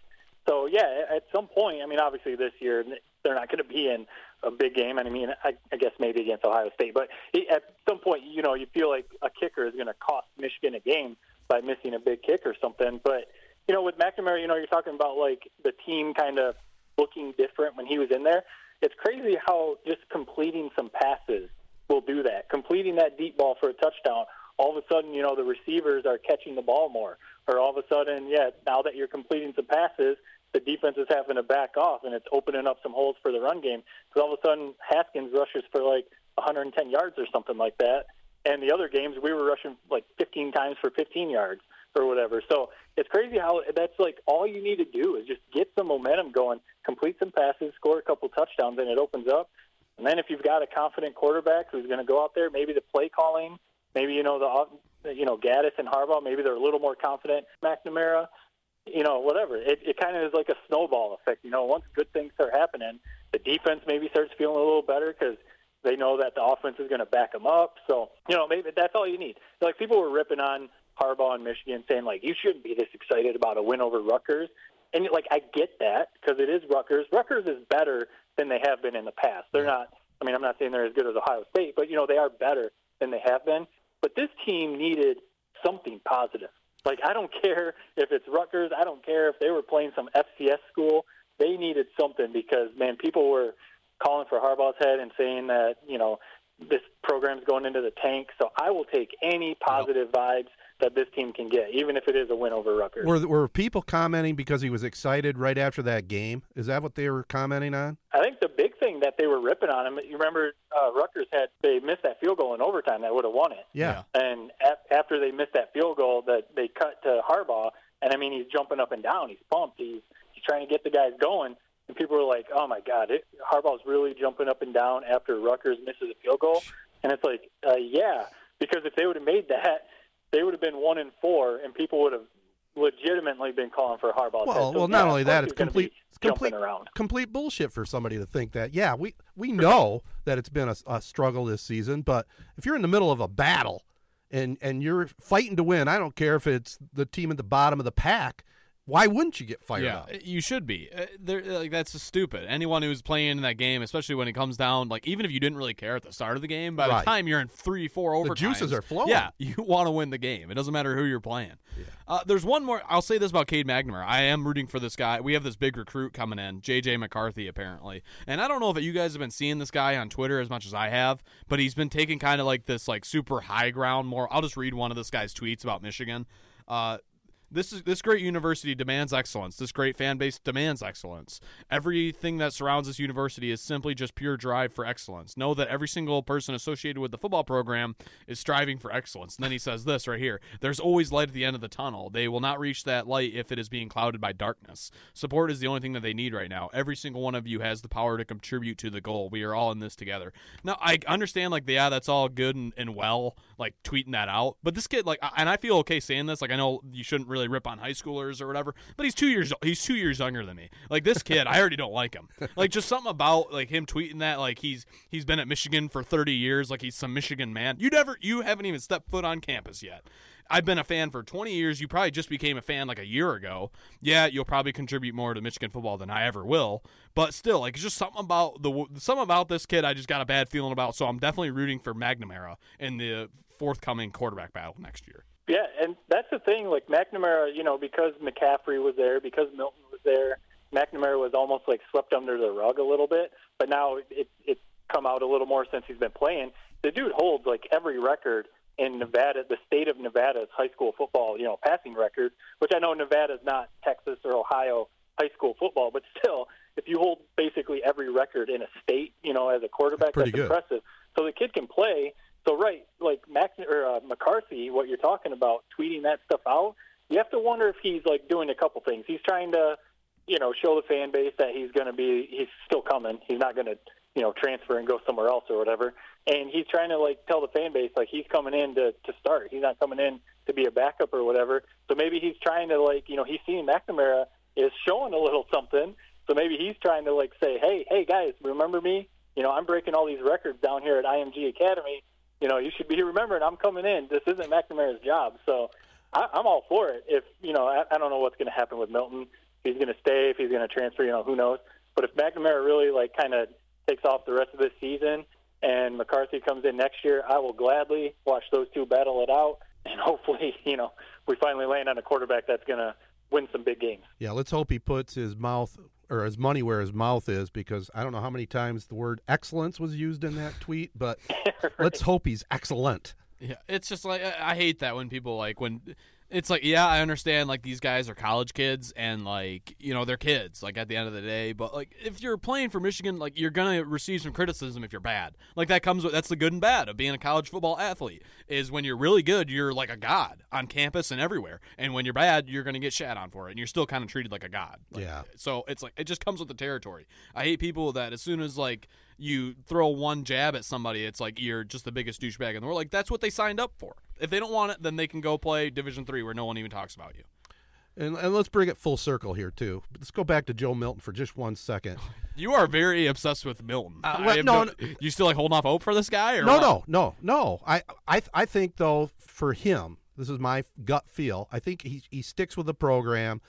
So yeah, at some point, I mean, obviously this year they're not going to be in a big game. And I mean, I, I guess maybe against Ohio State, but he, at some point, you know, you feel like a kicker is going to cost Michigan a game by missing a big kick or something. But you know, with McNamara, you know, you're talking about like the team kind of looking different when he was in there. It's crazy how just completing some passes will do that. Completing that deep ball for a touchdown, all of a sudden, you know, the receivers are catching the ball more. Or all of a sudden, yeah, now that you're completing some passes, the defense is having to back off and it's opening up some holes for the run game. Because all of a sudden, Haskins rushes for like 110 yards or something like that. And the other games, we were rushing like 15 times for 15 yards or whatever. So it's crazy how that's like all you need to do is just get some momentum going, complete some passes, score a couple touchdowns, and it opens up. And then if you've got a confident quarterback who's going to go out there, maybe the play calling, maybe you know the you know Gattis and Harbaugh, maybe they're a little more confident. McNamara, you know, whatever. It, it kind of is like a snowball effect. You know, once good things start happening, the defense maybe starts feeling a little better because they know that the offense is going to back them up. So, you know, maybe that's all you need. Like people were ripping on Harbaugh in Michigan, saying like you shouldn't be this excited about a win over Rutgers. And like I get that because it is Rutgers. Rutgers is better than they have been in the past. They're not. I mean, I'm not saying they're as good as Ohio State, but you know they are better than they have been. But this team needed something positive. Like I don't care if it's Rutgers. I don't care if they were playing some FCS school. They needed something because man, people were calling for Harbaugh's head and saying that you know this program's going into the tank. So I will take any positive vibes that this team can get, even if it is a win over Rutgers. Were were people commenting because he was excited right after that game? Is that what they were commenting on? I think the big thing that they were ripping on him. You remember uh, Rutgers had they missed that field goal in overtime that would have won it. Yeah. And a- after they missed that field goal, that they cut to Harbaugh, and I mean he's jumping up and down, he's pumped, he's he's trying to get the guys going, and people were like, "Oh my God, it, Harbaugh's really jumping up and down after Rutgers misses a field goal," and it's like, uh, yeah, because if they would have made that, they would have been one and four, and people would have legitimately been calling for Harbaugh. Well, So, well, not of only that, it's complete, it's complete, around. complete bullshit for somebody to think that. Yeah, we we know that it's been a, a struggle this season, but if you're in the middle of a battle and and you're fighting to win, I don't care if it's the team at the bottom of the pack. Why wouldn't you get fired yeah, up? you should be. Uh, there- like that's just stupid. Anyone who's playing in that game, especially when it comes down, like even if you didn't really care at the start of the game, by Right. the time you're in three, four overtimes, The juices are flowing. Yeah, you want to win the game. It doesn't matter who you're playing. Uh, there's one more. I'll say this about Cade McNamara. I am rooting for this guy. We have this big recruit coming in, JJ McCarthy, apparently. And I don't know if you guys have been seeing this guy on Twitter as much as I have, but he's been taking kind of like this like super high ground. More. I'll just read one of this guy's tweets about Michigan. Uh, this is this great university demands excellence. This great fan base demands excellence. Everything that surrounds this university is simply just pure drive for excellence. Know that every single person associated with the football program is striving for excellence. And then he says this right here: "There's always light at the end of the tunnel. They will not reach that light if it is being clouded by darkness. Support is the only thing that they need right now. Every single one of you has the power to contribute to the goal. We are all in this together." Now I understand, like, yeah, that's all good and, and well, like tweeting that out. But this kid, like, and I feel okay saying this. Like, I know you shouldn't really rip on high schoolers or whatever, but he's two years he's two years younger than me. Like this kid, I already don't like him. Like just something about like him tweeting that, like he's he's been at Michigan for thirty years, like he's some Michigan man. You never you haven't even stepped foot on campus yet. I've been a fan for 20 years. You probably just became a fan like a year ago. Yeah, you'll probably contribute more to Michigan football than I ever will. But still, like it's just something about the something about this kid I just got a bad feeling about. So I'm definitely rooting for McNamara in the forthcoming quarterback battle next year. Yeah, and that's the thing. Like McNamara, you know, because McCaffrey was there, because Milton was there, McNamara was almost like swept under the rug a little bit. But now it, it's come out a little more since he's been playing. The dude holds like every record in Nevada, the state of Nevada's high school football, you know, passing record. Which I know Nevada's not Texas or Ohio high school football, but still, if you hold basically every record in a state, you know, as a quarterback, that's good. impressive. So the kid can play. So right, like Max or uh, McCarthy, what you're talking about, tweeting that stuff out, you have to wonder if he's like doing a couple things. He's trying to, you know, show the fan base that he's going to be, he's still coming. He's not going to, you know, transfer and go somewhere else or whatever. And he's trying to like tell the fan base like he's coming in to to start. He's not coming in to be a backup or whatever. So maybe he's trying to like, you know, he's seeing McNamara is showing a little something. So maybe he's trying to like say, hey, hey guys, remember me? You know, I'm breaking all these records down here at IMG Academy. You know, you should be remembering I'm coming in. This isn't McNamara's job. So I, I'm all for it. If you know, I, I don't know what's going to happen with Milton. If he's going to stay, if he's going to transfer, you know, who knows? But if McNamara really like kind of takes off the rest of this season and McCarthy comes in next year, I will gladly watch those two battle it out, and hopefully, you know, we finally land on a quarterback that's going to win some big games. Yeah, let's hope he puts his mouth or his money where his mouth is because I don't know how many times the word excellence was used in that tweet, but let's hope he's excellent. Yeah, it's just like I I hate that when people like when it's like yeah, I understand like these guys are college kids and like you know they're kids like at the end of the day, but like if you're playing for Michigan, like you're gonna receive some criticism if you're bad. Like that comes with that's the good and bad of being a college football athlete is when you're really good, you're like a god on campus and everywhere, and when you're bad, you're gonna get shat on for it, and you're still kind of treated like a god. Like, Yeah. So it's like it just comes with the territory. I hate people that as soon as like you throw one jab at somebody, it's like you're just the biggest douchebag in the world. Like that's what they signed up for. If they don't want it, then they can go play Division Three where no one even talks about you. And, and let's bring it full circle here too. Let's go back to Joe Milton for just one second. You are very obsessed with Milton. Uh, well, no, no. you still like holding off hope for this guy? Or No, what? no, no, no. I, I, I think though for him, this is my gut feel. I think he he sticks with the program.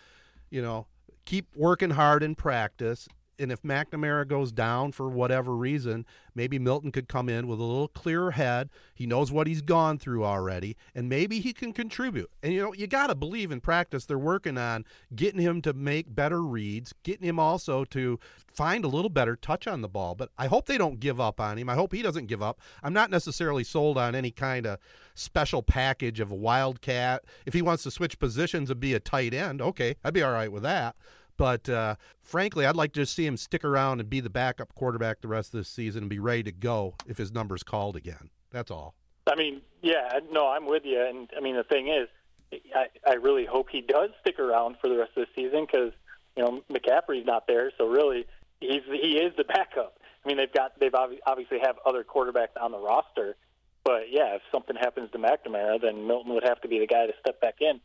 You know, keep working hard in practice. And if McNamara goes down for whatever reason, maybe Milton could come in with a little clearer head. He knows what he's gone through already, and maybe he can contribute. And you know, you got to believe in practice they're working on getting him to make better reads, getting him also to find a little better touch on the ball. But I hope they don't give up on him. I hope he doesn't give up. I'm not necessarily sold on any kind of special package of a wildcat. If he wants to switch positions and be a tight end, okay, I'd be all right with that. But uh, frankly, I'd like to see him stick around and be the backup quarterback the rest of this season and be ready to go if his number's called again. That's all. I mean, yeah, no, I'm with you. And I mean, the thing is, I, I really hope he does stick around for the rest of the season because you know McCaffrey's not there, so really he's he is the backup. I mean, they've got they've obviously have other quarterbacks on the roster, but yeah, if something happens to McNamara, then Milton would have to be the guy to step back in.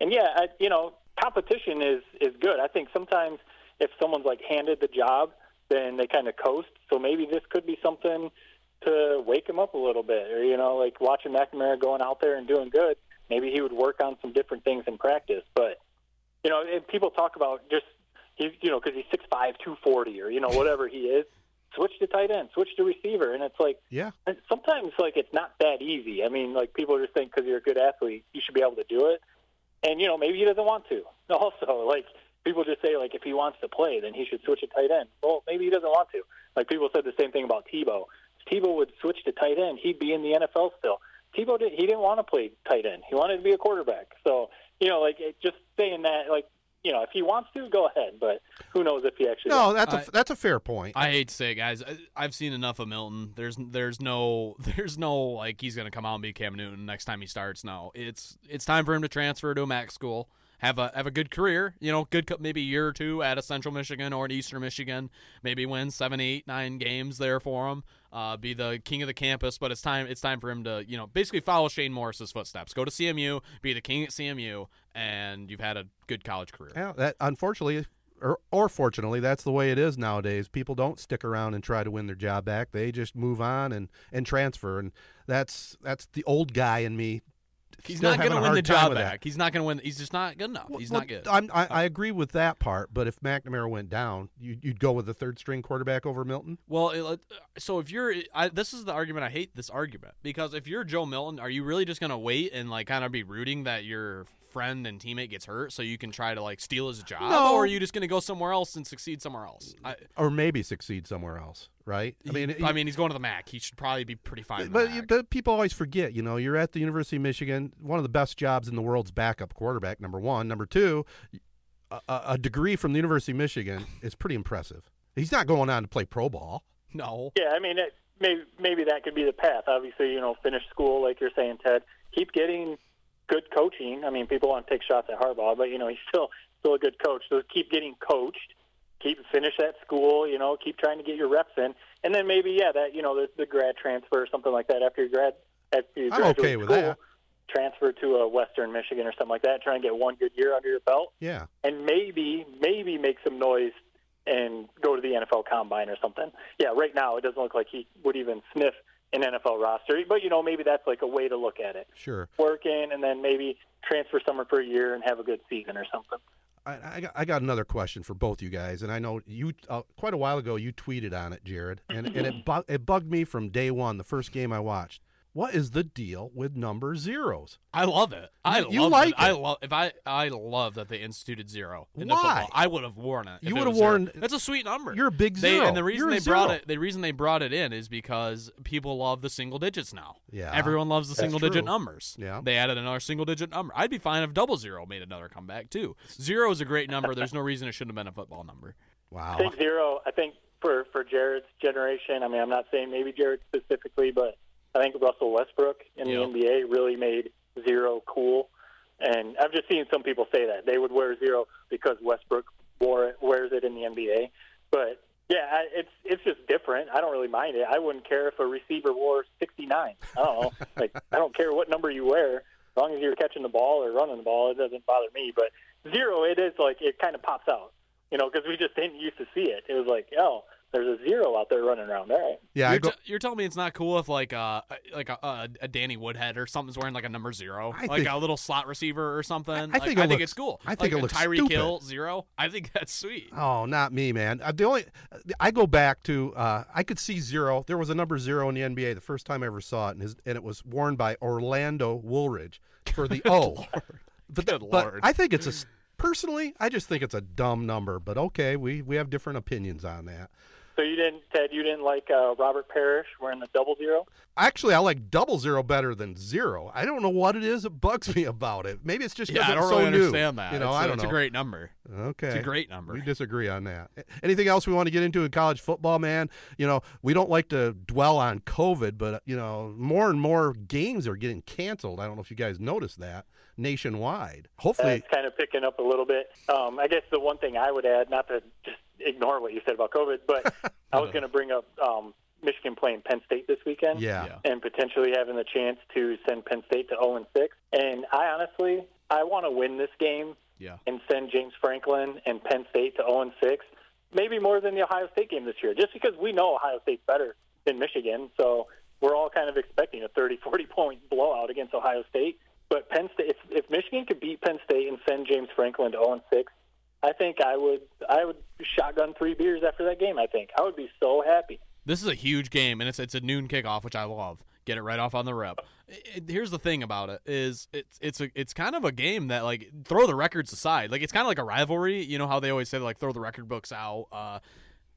And yeah, I, you know, competition is is good. I think sometimes if someone's like handed the job, then they kind of coast. So maybe this could be something to wake him up a little bit, or you know, like watching McNamara going out there and doing good. Maybe he would work on some different things in practice. But you know, people talk about just he, you know, because he's six five, two forty, or you know, whatever he is. Switch to tight end, switch to receiver, and it's like, yeah. Sometimes like it's not that easy. I mean, like people just think because you're a good athlete, you should be able to do it and you know maybe he doesn't want to. Also, like people just say like if he wants to play, then he should switch to tight end. Well, maybe he doesn't want to. Like people said the same thing about Tebow. If Tebow would switch to tight end, he'd be in the NFL still. Tebow did, he didn't want to play tight end. He wanted to be a quarterback. So you know, like it, just saying that, like you know, if he wants to, go ahead. But who knows if he actually? No, that's a that's a fair point. I hate to say, it, guys, I, have seen enough of Milton. There's there's no there's no like he's gonna come out and be Cam Newton next time he starts. No, it's it's time for him to transfer to a MAC school have a have a good career. You know, good maybe a year or two at a Central Michigan or an Eastern Michigan. Maybe win seven, eight, nine games there for him. Uh, be the king of the campus. But it's time it's time for him to you know basically follow Shane Morris's footsteps. Go to CMU, be the king at CMU, and you've had a good college career. Yeah, that unfortunately. Or, or fortunately, that's the way it is nowadays. People don't stick around and try to win their job back. They just move on and, and transfer, and that's that's the old guy in me He's not going to win the job back. He's not going to win. He's just not good enough. He's well, not good. I'm, I, uh, I agree with that part. But if McNamara went down, you, would go with the third string quarterback over Milton. Well, it, uh, so if you're, I, this is the argument. I hate this argument because if you're Joe Milton, are you really just going to wait and like kind of be rooting that your friend and teammate gets hurt so you can try to like steal his job, no. or are you just going to go somewhere else and succeed somewhere else? I, or maybe succeed somewhere else right? I mean, he, I mean, he's going to the MAC. He should probably be pretty fine. But but people always forget. You know, you're at the University of Michigan, one of the best jobs in the world's backup quarterback. Number one, number two, a, a degree from the University of Michigan is pretty impressive. He's not going on to play pro ball. No. Yeah, I mean, it, maybe maybe that could be the path. Obviously, you know, finish school like you're saying, Ted. Keep getting good coaching. I mean, people want to take shots at Harbaugh, but you know, he's still still a good coach. So keep getting coached keep finish that school, you know, keep trying to get your reps in, and then maybe yeah, that you know the, the grad transfer or something like that after you grad after you I'm okay with school, that. Transfer to a Western Michigan or something like that. Try and get one good year under your belt. Yeah, and maybe maybe make some noise and go to the NFL Combine or something. Yeah, right now it doesn't look like he would even sniff an NFL roster, but you know maybe that's like a way to look at it. Sure, work in and then maybe transfer somewhere for a year and have a good season or something. I, got, I got another question for both you guys, and I know you uh, quite a while ago you tweeted on it, Jared, and, and it bu- it bugged me from day one, the first game I watched. What is the deal with number zeros? I love it. I you love like it. it. I love if I I love that they instituted zero into Why? football. I would have worn it. You would have worn. That's a sweet number. You're a big They, zero. and the reason You're they brought it, the reason they brought it in is because people love the single digits now. Yeah. everyone loves the That's single digit numbers. Yeah. they added another single digit number. I'd be fine if double zero made another comeback too. Zero is a great number. There's no reason it shouldn't have been a football number. Wow. I think zero. I think for for Jared's generation. I mean, I'm not saying maybe Jared specifically, but I think Russell Westbrook in Yep. the NBA really made zero cool. And I've just seen some people say that they would wear zero because Westbrook wore it, wears it in the NBA. But yeah, I- it's it's just different. I don't really mind it. I wouldn't care if a receiver wore 69. I don't know. like I don't care what number you wear, as long as you're catching the ball or running the ball, it doesn't bother me. But zero, it is like it kind of pops out, you know, because we just didn't used to see it. It was like, oh, there's a zero out there running around. All right. Yeah, you're, go, t- you're telling me it's not cool if like uh like a, a, a Danny Woodhead or something's wearing like a number zero, I like think- a little slot receiver or something. I Like, think it I think looks- it's cool. I think like it a looks Tyreek stupid. Hill zero. I think that's sweet. Oh, not me, man. Uh, the only I go back to uh, I could see zero. There was a number zero in the NBA the first time I ever saw it, and, his, and it was worn by Orlando Woolridge for the O. But, Good but I think it's a personally, I just think it's a dumb number. But okay, we we have different opinions on that. So you didn't, Ted? You didn't like uh, Robert Parish wearing the double zero? Actually, I like double zero better than zero. I don't know what it is that bugs me about it. Maybe it's just 'cause Yeah, I it's don't so really new. understand that. You know, it's, I a- don't it's know. a great number. Okay. It's a great number. We disagree on that. Anything else we want to get into in college football, man? You know, we don't like to dwell on COVID, but, you know, more and more games are getting canceled. I don't know if you guys noticed that nationwide. Hopefully, it's kind of picking up a little bit. Um, I guess the one thing I would add, not to just ignore what you said about COVID, but I was going to bring up um, Michigan playing Penn State this weekend. yeah. Yeah. and potentially having the chance to send Penn State to 0 and 6. And I honestly, I want to win this game Yeah. and send James Franklin and Penn State to 0 and 6. Maybe more than the Ohio State game this year, just because we know Ohio State's better than Michigan. So we're all kind of expecting a 30, 40 point blowout against Ohio State. But Penn State, if, if Michigan could beat Penn State and send James Franklin to 0 and 6, I think I would I would shotgun three beers after that game. I think I would be so happy. This is a huge game, and it's it's a noon kickoff, which I love. Get it right off on the rep. It- here's the thing about it is it's it's a it's kind of a game that like throw the records aside, like it's kind of like a rivalry. You know how they always say like throw the record books out. Uh,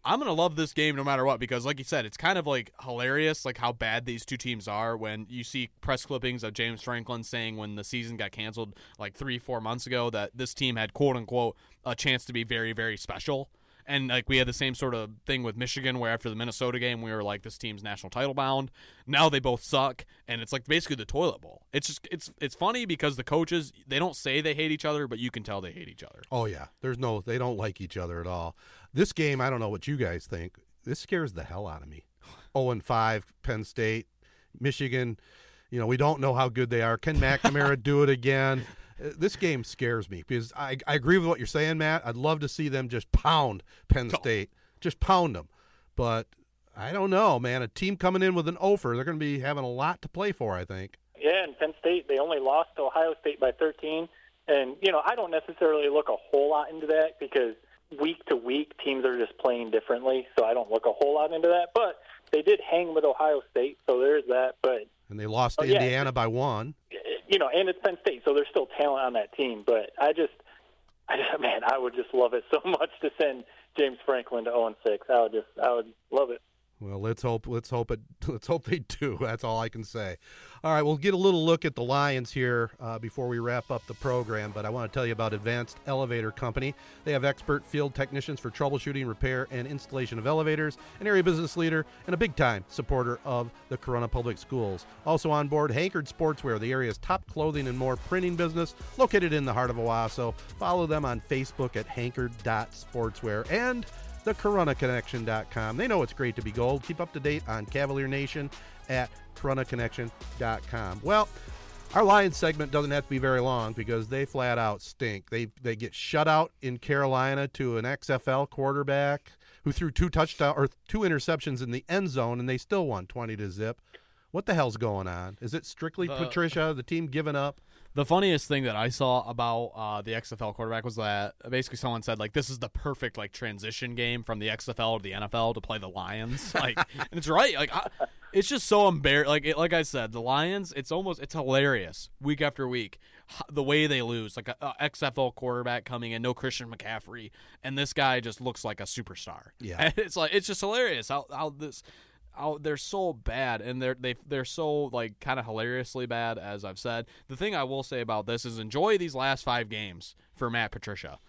I'm gonna love this game no matter what because, like you said, it's kind of like hilarious, like how bad these two teams are. When you see press clippings of James Franklin saying when the season got canceled like three, four months ago that this team had quote unquote a chance to be very, very special. And like we had the same sort of thing with Michigan, where after the Minnesota game, we were like, "This team's national title bound." Now they both suck, and it's like basically the toilet bowl. It's just it's it's funny because the coaches they don't say they hate each other, but you can tell they hate each other. Oh yeah, there's no they don't like each other at all. This game, I don't know what you guys think. This scares the hell out of me. 0 and 5 Penn State, Michigan, you know, we don't know how good they are. Can McNamara do it again? This game scares me because I, I agree with what you're saying, Matt. I'd love to see them just pound Penn State, just pound them. But I don't know, man. A team coming in with an offer, they're going to be having a lot to play for. I think. Yeah, and Penn State, they only lost to Ohio State by 13. And, you know, I don't necessarily look a whole lot into that because week to week, teams are just playing differently. So I don't look a whole lot into that. But they did hang with Ohio State, so there's that. But, And they lost to Oh, yeah. Indiana by one. You know, and it's Penn State, so there's still talent on that team. But I just, I just man, I would just love it so much to send James Franklin to 0 and 6. I would just, I would love it. Well, let's hope let's hope it let's hope they do. That's all I can say. All right, we'll get a little look at the Lions here uh, before we wrap up the program. But I want to tell you about Advanced Elevator Company. They have expert field technicians for troubleshooting, repair, and installation of elevators. An area business leader and a big time supporter of the Corunna Public Schools. Also on board, Hankerd Sportswear, the area's top clothing and more printing business, located in the heart of Owosso. Follow them on Facebook at hankerd.sportswear and thecorunnaconnection.com. They know it's great to be gold. Keep up to date on Cavalier Nation at corunnaconnection.com. Well, our Lions segment doesn't have to be very long because they flat out stink. They they get shut out in Carolina to an XFL quarterback who threw two touchdown or two interceptions in the end zone and they still won 20 to zip. What the hell's going on? Is it strictly The- Patricia, the team giving up? The funniest thing that I saw about uh, the XFL quarterback was that basically someone said like this is the perfect like transition game from the XFL to the NFL to play the Lions. Like, and it's right. Like, I, it's just so embarrassing. Like, it, like I said, the Lions. It's almost it's hilarious week after week the way they lose. Like a, a XFL quarterback coming in, no Christian McCaffrey, and this guy just looks like a superstar. Yeah. And it's like it's just hilarious how how this they're so bad and they're they they're so like kind of hilariously bad as I've said. The thing I will say about this is enjoy these last five games for Matt Patricia.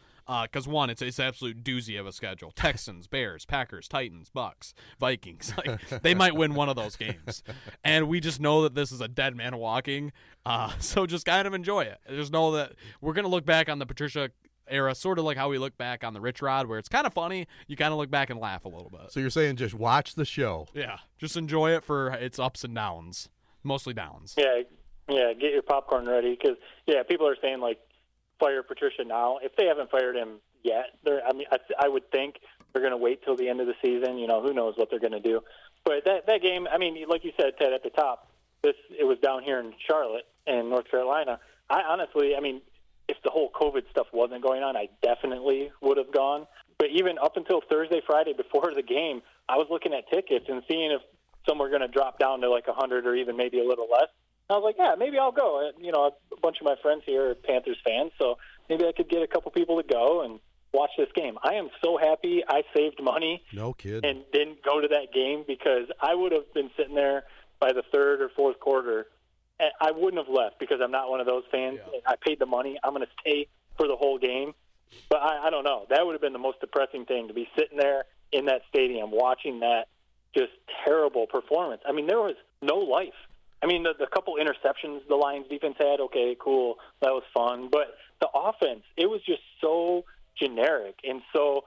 Because one, it's it's absolute doozy of a schedule: Texans, Bears, Packers, Titans, Bucks, Vikings. Like they might win one of those games, and we just know that this is a dead man walking. Uh, so just kind of enjoy it. Just know that we're gonna look back on the Patricia era, sort of like how we look back on the Rich Rod, where it's kind of funny. You kind of look back and laugh a little bit. So you're saying just watch the show. Yeah, just enjoy it for its ups and downs, mostly downs. Yeah, yeah. Get your popcorn ready because yeah, people are saying like fire Patricia now. If they haven't fired him yet, they're. I mean, I, I would think they're going to wait till the end of the season. You know, who knows what they're going to do. But that that game, I mean, like you said, Ted, at the top, this it was down here in Charlotte and North Carolina. I honestly, I mean, if the whole COVID stuff wasn't going on, I definitely would have gone. But even up until Thursday, Friday before the game, I was looking at tickets and seeing if some were going to drop down to like a hundred or even maybe a little less. I was like, yeah, maybe I'll go. You know, a bunch of my friends here are Panthers fans, so maybe I could get a couple people to go and watch this game. I am so happy I saved money No kid. and didn't go to that game because I would have been sitting there by the third or fourth quarter. I wouldn't have left because I'm not one of those fans. I paid the money. I'm going to stay for the whole game. But I, I don't know. That would have been the most depressing thing to be sitting there in that stadium watching that just terrible performance. I mean, there was no life. I mean, the, the couple interceptions the Lions defense had, okay, cool, that was fun. But the offense, it was just so generic and so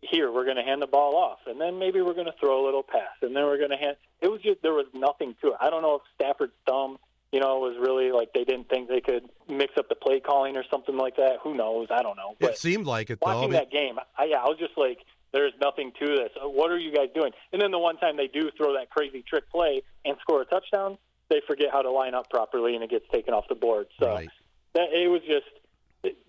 here we're going to hand the ball off and then maybe we're going to throw a little pass and then we're going to hand it was just there was nothing to it i don't know if stafford's thumb you know it was really like they didn't think they could mix up the play calling or something like that who knows i don't know but it seemed like it though. Watching that game I, yeah i was just like there's nothing to this Uh, what are you guys doing and then the one time they do throw that crazy trick play and score a touchdown they forget how to line up properly and it gets taken off the board so Right. that it was just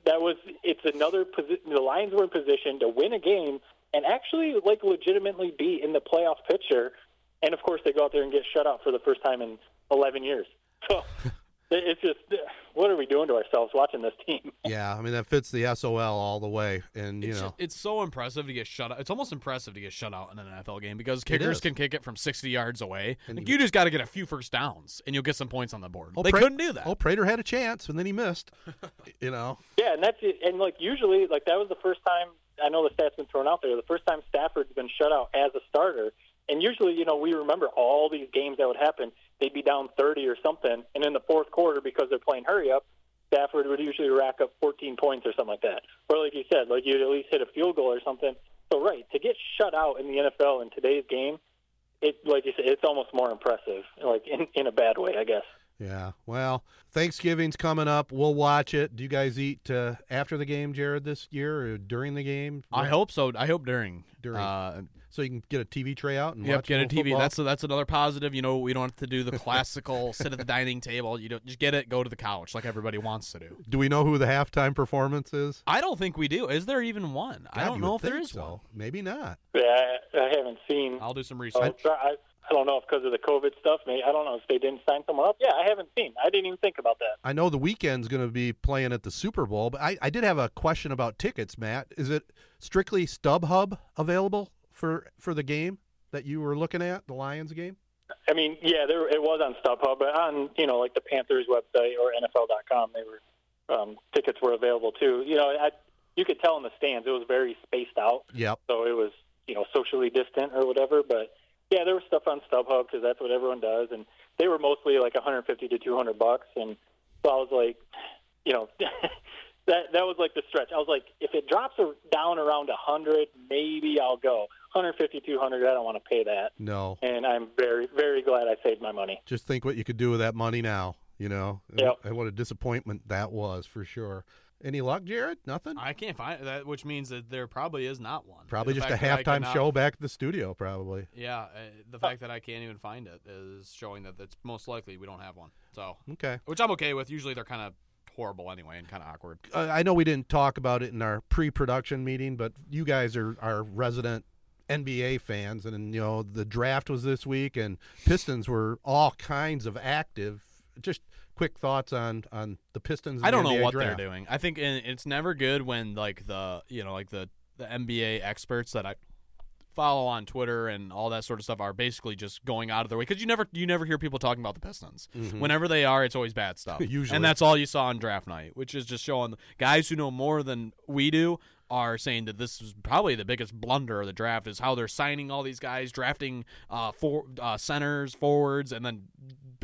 that was it's another position. The Lions were in position to win a game and actually like legitimately be in the playoff picture. And of course, they go out there and get shut out for the first time in 11 years. So it's just what are we doing to ourselves watching this team? yeah, I mean that fits the SOL all the way, and you It's, know, it's so impressive to get shut out. It's almost impressive to get shut out in an NFL game because kickers can kick it from 60 yards away. And Like, you- you just got to get a few first downs and you'll get some points on the board. Oh, they Pra- couldn't do that. Oh, Prater had a chance, and then he missed. you know, Yeah, and that's it. And like usually, like that was the first time. I know the stats been thrown out there. The first time Stafford's been shut out as a starter. And usually, you know, we remember all these games that would happen. They'd be down 30 or something, and in the fourth quarter, because they're playing hurry up, Stafford would usually rack up 14 points or something like that. Or like you said, like you'd at least hit a field goal or something. So right to get shut out in the NFL in today's game, it like you said, it's almost more impressive. Like in in a bad way, I guess. yeah. Well, Thanksgiving's coming up. We'll watch it. Do you guys eat uh, after the game, Jared, this year or during the game? I hope so. I hope during. During. Uh, so you can get a TV tray out and Yep, watch get a TV. football? That's that's another positive. You know, we don't have to do the classical sit at the dining table. You don't just get it, go to the couch like everybody wants to do. Do we know who the halftime performance is? I don't think we do. Is there even one? I don't know if there is think so. one. Maybe not. Yeah, I, I haven't seen. I'll do some oh, research. I, I, I don't know if because of the COVID stuff. Maybe I don't know if they didn't sign someone up. Yeah, I haven't seen. I didn't even think about that. I know the Weeknd's going to be playing at the Super Bowl, but I, I did have a question about tickets, Matt. Is it strictly StubHub available for for the game that you were looking at, the Lions game? I mean, yeah, there it was on StubHub, but on you know like the Panthers website or NFL.com, they were um, tickets were available too. You know, I, you could tell in the stands it was very spaced out, Yep. so it was you know socially distant or whatever. But yeah, there was stuff on StubHub because that's what everyone does, and they were mostly like 150 to 200 bucks, and so I was like, you know. That, that was like the stretch. I was like, if it drops down around 100, maybe I'll go. 150, 200, I don't want to pay that. No. And I'm very, very glad I saved my money. Just think what you could do with that money now, you know? Yep. And what a disappointment that was for sure. Any luck, Jared? Nothing? I can't find that, which means that there probably is not one. Probably The just a fact that halftime cannot- show back at the studio, probably. Yeah, uh, the fact that I can't even find it is showing that it's most likely we don't have one. So, Okay. which I'm okay with. Usually they're kind of horrible anyway and kind of awkward. Uh, I know we didn't talk about it in our pre-production meeting, but you guys are our resident NBA fans, and you know the draft was this week, and Pistons were all kinds of active. Just quick thoughts on on the Pistons. and I don't know NBA what draft. they're doing. I think it's never good when like the you know like the the NBA experts that I follow on Twitter and all that sort of stuff are basically just going out of their way because you never you never hear people talking about the Pistons. Whenever they are, it's always bad stuff. Mm-hmm. Usually. and that's all you saw on draft night, which is just showing guys who know more than we do are saying that this is probably the biggest blunder of the draft is how they're signing all these guys, drafting uh, for uh, centers, forwards, and then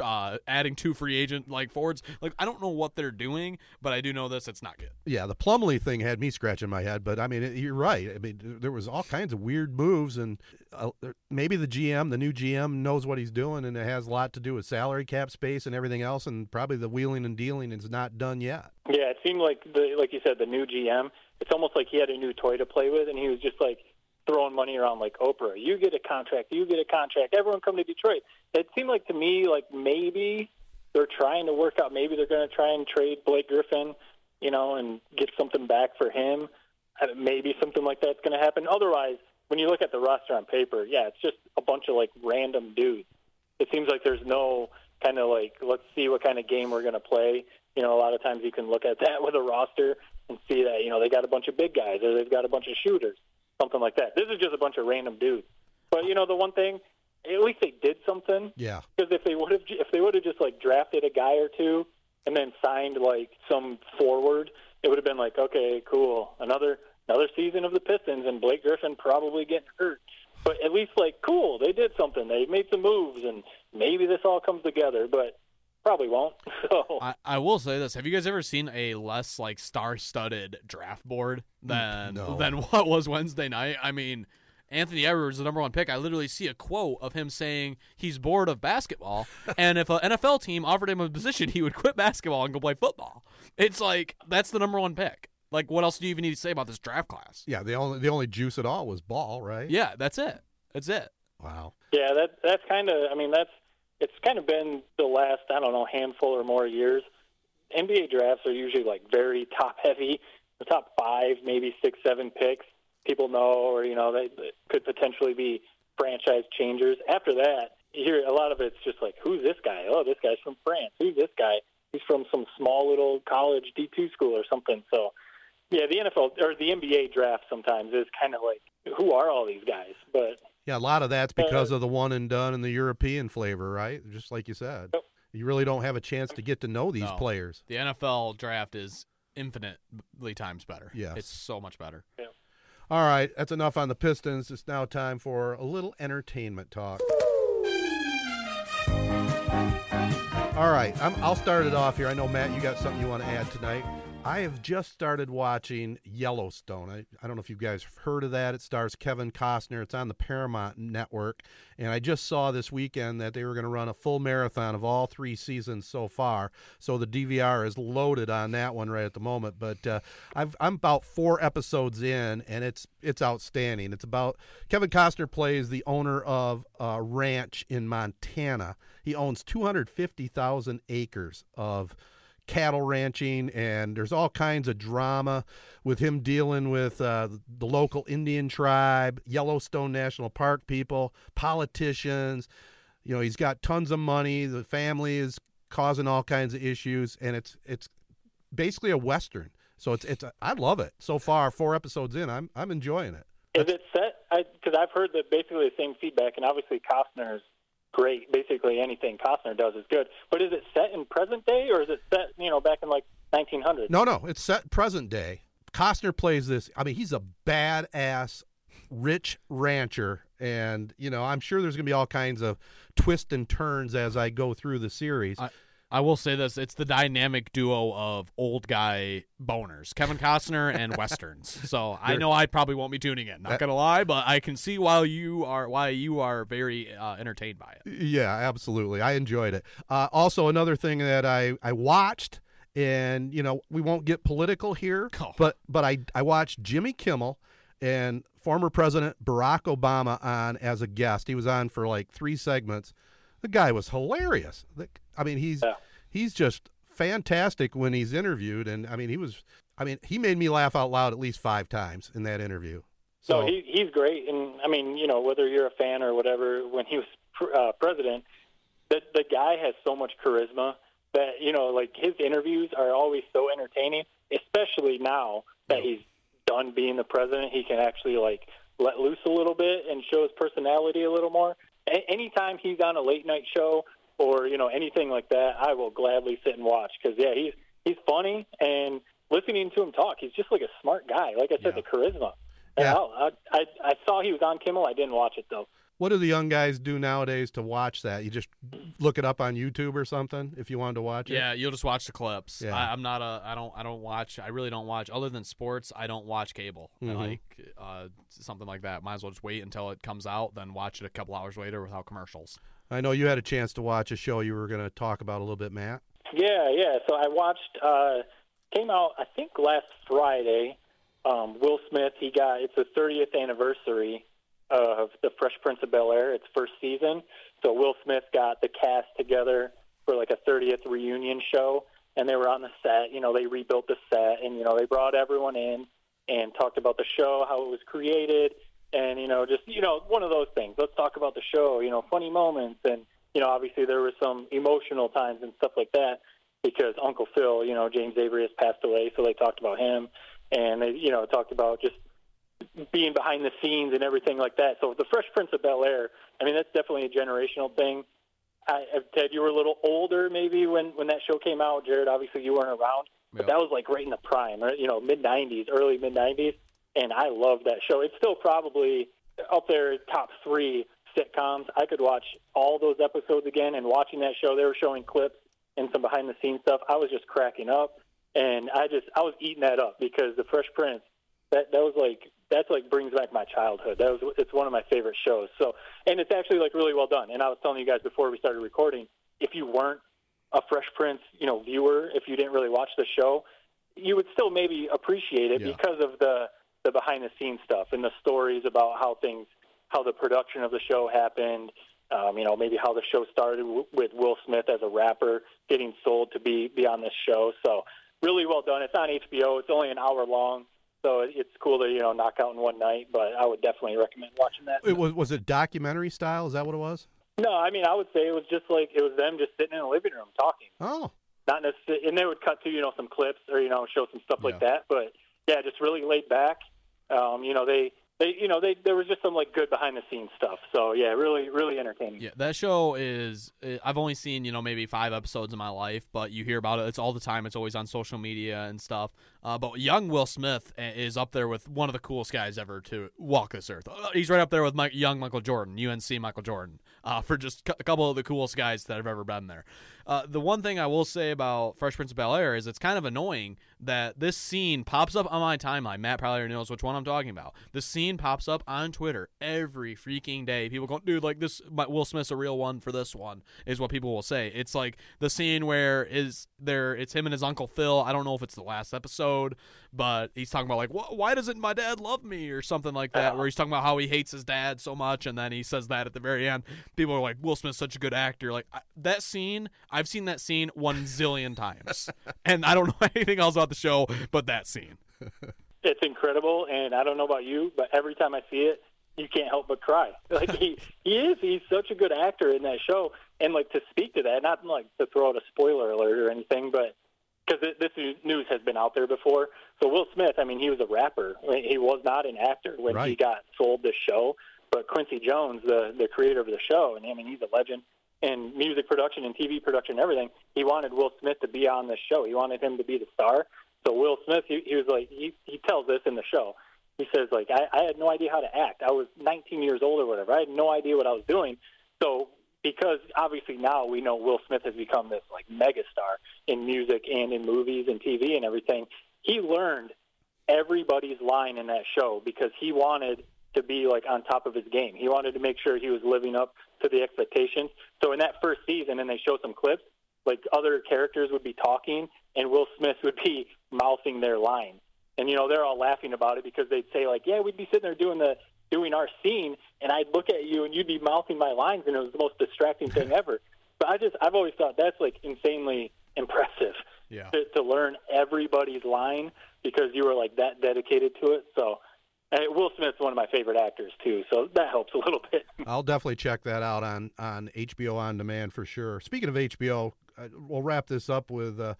uh, adding two free agent like forwards. Like I don't know what they're doing, but I do know this: it's not good. Yeah, the Plumlee thing had me scratching my head, but I mean, it, you're right. I mean, there was all kinds of weird moves, and uh, maybe the GM, the new GM, knows what he's doing, and it has a lot to do with salary cap space and everything else, and probably the wheeling and dealing is not done yet. Yeah, it seemed like the like you said, the new GM. It's almost like he had a new toy to play with, and he was just like throwing money around like Oprah. You get a contract. You get a contract. Everyone come to Detroit. It seemed like to me like maybe they're trying to work out. Maybe they're going to try and trade Blake Griffin, you know, and get something back for him. Maybe something like that's going to happen. Otherwise, when you look at the roster on paper, yeah, it's just a bunch of like random dudes. It seems like there's no kind of like let's see what kind of game we're going to play. You know, a lot of times you can look at that with a roster and see that you know they got a bunch of big guys or they've got a bunch of shooters, something like that. This is just a bunch of random dudes. But you know, the one thing, at least they did something. Yeah. Because if they would have, if they would have just like drafted a guy or two and then signed like some forward, it would have been like, okay, cool, another another season of the Pistons, and Blake Griffin probably getting hurt. But at least like, cool, they did something. They made some moves, and maybe this all comes together. But probably won't. So I, I will say this: Have you guys ever seen a less like star-studded draft board than No. than what was Wednesday night? I mean, Anthony Edwards, the number one pick. I literally see a quote of him saying he's bored of basketball, and if an NFL team offered him a position, he would quit basketball and go play football. It's like that's the number one pick. Like, what else do you even need to say about this draft class? Yeah. The only the only juice at all was ball, right? Yeah, that's it. That's it. Wow. Yeah, that that's kind of. I mean, that's it's kind of been the last I don't know handful or more years. NBA drafts are usually like very top heavy, the top five, maybe six, seven picks. People know, or you know, they, they could potentially be franchise changers. After that, you hear a lot of it's just like, who's this guy? Oh, this guy's from France. Who's this guy? He's from some small little college D two school or something. So, yeah, the NFL or the NBA draft sometimes is kind of like, who are all these guys? But Yeah, a lot of that's because Uh, of the one and done and the European flavor, right? Just like you said. Yep. You really don't have a chance to get to know these No. players. The NFL draft is infinitely times better. Yeah. it's so much better. All right, that's enough on the Pistons. It's now time for a little entertainment talk. All right, I'll start it off here. I know, Matt, you got something you want to add tonight. I have just started watching Yellowstone. I, I don't know if you guys have heard of that. It stars Kevin Costner. It's on the Paramount Network. And I just saw this weekend that they were going to run a full marathon of all three seasons so far. So the DVR is loaded on that one right at the moment. But uh, I've, I'm about four episodes in, and it's it's outstanding. It's about Kevin Costner plays the owner of a ranch in Montana. He owns 250,000 acres of cattle ranching, and there's all kinds of drama with him dealing with uh, the local Indian tribe, Yellowstone National Park people, politicians. You know, he's got tons of money. The family is causing all kinds of issues, and it's it's basically a western. So it's it's I love it so far. Four episodes in, I'm I'm enjoying it. Is it set? Because I've heard that basically the same feedback, and obviously Costner's great. Basically anything Costner does is good. But is it set in present day, or is it set, you know, back in like 1900? No, no, it's set present day. Costner plays this. I mean, he's a badass, rich rancher, and you know, I'm sure there's going to be all kinds of twists and turns as I go through the series. I, I will say this: it's the dynamic duo of old guy boners, Kevin Costner and westerns. So I know I probably won't be tuning in. Not That- gonna lie, but I can see why you are why you are very uh, entertained by it. Yeah, absolutely. I enjoyed it. Uh, also, another thing that I, I watched, and you know, we won't get political here, Oh. but but I I watched Jimmy Kimmel and former President Barack Obama on as a guest. He was on for like three segments. The guy was hilarious. I mean, he's Yeah. he's just fantastic when he's interviewed, and I mean, he was. I mean, he made me laugh out loud at least five times in that interview. So No, he, he's great, and I mean, you know, whether you're a fan or whatever, when he was pr- uh, president, the the guy has so much charisma that you know, like his interviews are always so entertaining. Especially now that he's done being the president, he can actually like let loose a little bit and show his personality a little more. A- anytime he's on a late night show or you know anything like that, I will gladly sit and watch because yeah, he's he's funny and listening to him talk, he's just like a smart guy. Like I said, Yeah. the charisma. Yeah. I, I I saw he was on Kimmel. I didn't watch it though. What do the young guys do nowadays to watch that? You just look it up on YouTube or something if you wanted to watch it. Yeah, you'll just watch the clips. Yeah. I, I'm not a. I don't. I don't watch. I really don't watch. Other than sports, I don't watch cable. I Mhm. Like uh, something like that. Might as well just wait until it comes out, then watch it a couple hours later without commercials. I know you had a chance to watch a show you were going to talk about a little bit, Matt. Yeah, yeah. So I watched. Uh, came out I think last Friday. um, Will Smith, he got it's the 30th anniversary of the Fresh Prince of Bel Air, its first season. So Will Smith got the cast together for like a 30th reunion show, and they were on the set. You know, they rebuilt the set, and you know, they brought everyone in and talked about the show, how it was created, and you know, just you know, one of those things. Let's talk about the show. You know, funny moments, and you know, obviously there were some emotional times and stuff like that because Uncle Phil, you know, James Avery has passed away, so they talked about him, and they, you know, talked about just being behind the scenes and everything like that. So the Fresh Prince of Bel Air, I mean, that's definitely a generational thing. I, Ted, you were a little older maybe when when that show came out. Jared, obviously you weren't around, but Yep. that was like right in the prime, right? you know, mid '90s, early mid '90s, and I love that show. It's still probably up there, top three sitcoms. I could watch all those episodes again. And watching that show, they were showing clips and some behind the scenes stuff. I was just cracking up, and I just I was eating that up because the Fresh Prince that that was like that's like brings back my childhood. That was it's one of my favorite shows. So and it's actually like really well done. And I was telling you guys before we started recording, if you weren't a Fresh Prince, you know, viewer, if you didn't really watch the show, you would still maybe appreciate it Yeah. because of the the behind the scenes stuff and the stories about how things how the production of the show happened. Um, you know, maybe how the show started w- with Will Smith as a rapper getting sold to be be on this show. So really well done. It's on HBO. It's only an hour long, so it's cool to you know knock out in one night. But I would definitely recommend watching that. It was was it documentary style? Is that what it was? No, I mean I would say it was just like it was them just sitting in a living room talking. Oh, Not necessarily, and they would cut to you know some clips or you know show some stuff like that. But yeah, just really laid back. Um, you know they they you know they there was just some like good behind the scenes stuff. So yeah, really really entertaining. Yeah, that show is. uh, I've only seen you know maybe five episodes in my life, but you hear about it. It's all the time. It's always on social media and stuff. Uh, but young Will Smith uh, is up there with one of the coolest guys ever to walk this earth. Uh, He's right up there with Mike, young Michael Jordan, UNC Michael Jordan, uh, for just a couple of the coolest guys that have ever been there. Uh, the one thing I will say about Fresh Prince of Bel Air is it's kind of annoying that this scene pops up on my timeline. Matt probably knows which one I'm talking about. The scene pops up on Twitter every freaking day. People go, dude, like this, my, Will Smith's a real one for this one, is what people will say. It's like the scene where is there, it's him and his uncle Phil. I don't know if it's the last episode, but he's talking about like, why doesn't my dad love me or something like that, where he's talking about how he hates his dad so much, and then he says that at the very end. People are like, Will Smith's such a good actor. Like I, that scene, I've seen that scene one zillion times, and I don't know anything else about the show but that scene. it's incredible and i don't know about you but every time i see it you can't help but cry like he he is he's such a good actor in that show and like to speak to that not like to throw out a spoiler alert or anything but because this news has been out there before so will smith i mean he was a rapper he was not an actor when he got sold the show but quincy jones the the creator of the show and i mean he's a legend in music production and tv production and everything he wanted will smith to be on this show he wanted him to be the star so Will Smith, he, he was like, he, he tells this in the show. He says, like, I, I had no idea how to act. I was 19 years old or whatever. I had no idea what I was doing. So because obviously now we know Will Smith has become this like megastar in music and in movies and TV and everything, he learned everybody's line in that show because he wanted to be like on top of his game. He wanted to make sure he was living up to the expectations. So in that first season, and they show some clips, like other characters would be talking and Will Smith would be mouthing their lines. And you know, they're all laughing about it because they'd say like, "Yeah, we'd be sitting there doing the doing our scene and I'd look at you and you'd be mouthing my lines and it was the most distracting thing ever." But I just I've always thought that's like insanely impressive yeah. to, to learn everybody's line because you were like that dedicated to it. So and Will Smith's one of my favorite actors too, so that helps a little bit. I'll definitely check that out on on HBO on demand for sure. Speaking of HBO, uh, we'll wrap this up with. Uh,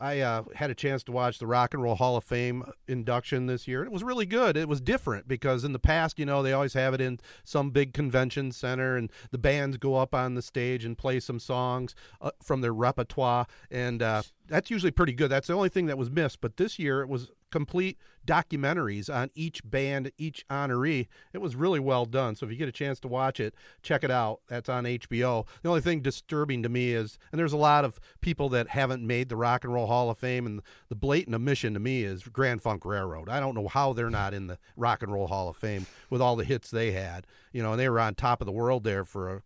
I uh, had a chance to watch the Rock and Roll Hall of Fame induction this year. It was really good. It was different because in the past, you know, they always have it in some big convention center, and the bands go up on the stage and play some songs uh, from their repertoire, and uh, that's usually pretty good. That's the only thing that was missed. But this year, it was complete documentaries on each band, each honoree. It was really well done. So if you get a chance to watch it, check it out. That's on HBO. The only thing disturbing to me is, and there's a lot of people that haven't made the Rock and Roll Hall of Fame, and the blatant omission to me is Grand Funk Railroad. I don't know how they're not in the Rock and Roll Hall of Fame with all the hits they had. You know, and they were on top of the world there for a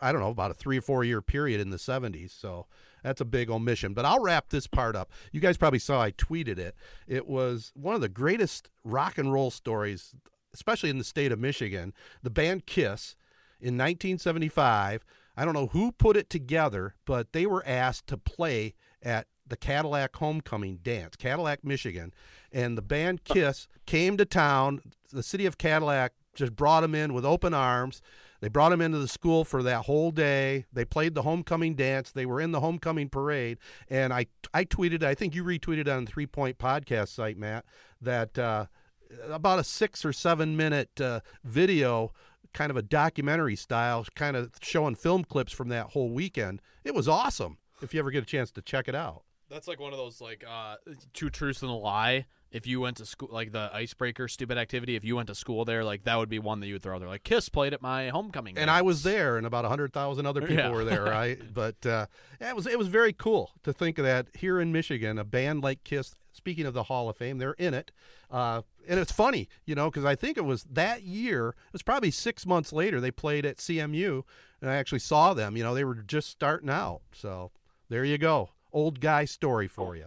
I don't know, about a three or four year period in the 70s. So That's a big omission. But I'll wrap this part up. You guys probably saw I tweeted it. It was one of the greatest rock and roll stories, especially in the state of Michigan. The band Kiss in 1975. I don't know who put it together, but they were asked to play at the Cadillac Homecoming Dance, Cadillac, Michigan. And the band Kiss came to town. The city of Cadillac just brought them in with open arms. They brought him into the school for that whole day. They played the homecoming dance. They were in the homecoming parade. And I, I tweeted, I think you retweeted on Three Point Podcast site, Matt, that uh, about a six or seven minute uh, video, kind of a documentary style, kind of showing film clips from that whole weekend. It was awesome if you ever get a chance to check it out. That's like one of those like uh, two truths and a lie. If you went to school, like the icebreaker stupid activity, if you went to school there, like that would be one that you would throw there. Like Kiss played at my homecoming, and I was there, and about hundred thousand other people Yeah. were there, right? but uh, yeah, it was it was very cool to think of that here in Michigan, a band like Kiss. Speaking of the Hall of Fame, they're in it, uh, and it's funny, you know, because I think it was that year. It was probably six months later they played at CMU, and I actually saw them. You know, they were just starting out. So there you go, old guy story for you.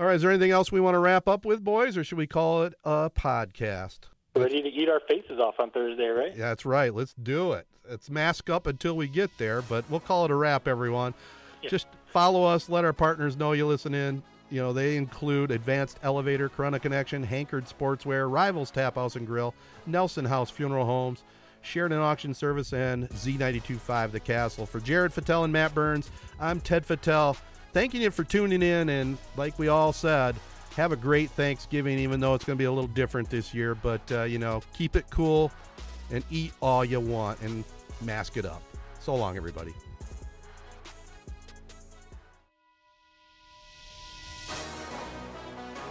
All right, is there anything else we want to wrap up with, boys, or should we call it a podcast? Ready to eat our faces off on Thursday, right? Yeah, that's right. Let's do it. Let's mask up until we get there, but we'll call it a wrap, everyone. Just follow us. Let our partners know you listen in. You know, they include Advanced Elevator, Corunna Connection, Hankerd Sportswear, Rivals Tap House and Grill, Nelson House Funeral Homes, Sheridan Auction Service, and Z925 The Castle. For Jared Fattel and Matt Burns, I'm Ted Fattel. Thanking you for tuning in, and like we all said, have a great Thanksgiving, even though it's going to be a little different this year. But, uh, you know, keep it cool and eat all you want and mask it up. So long, everybody.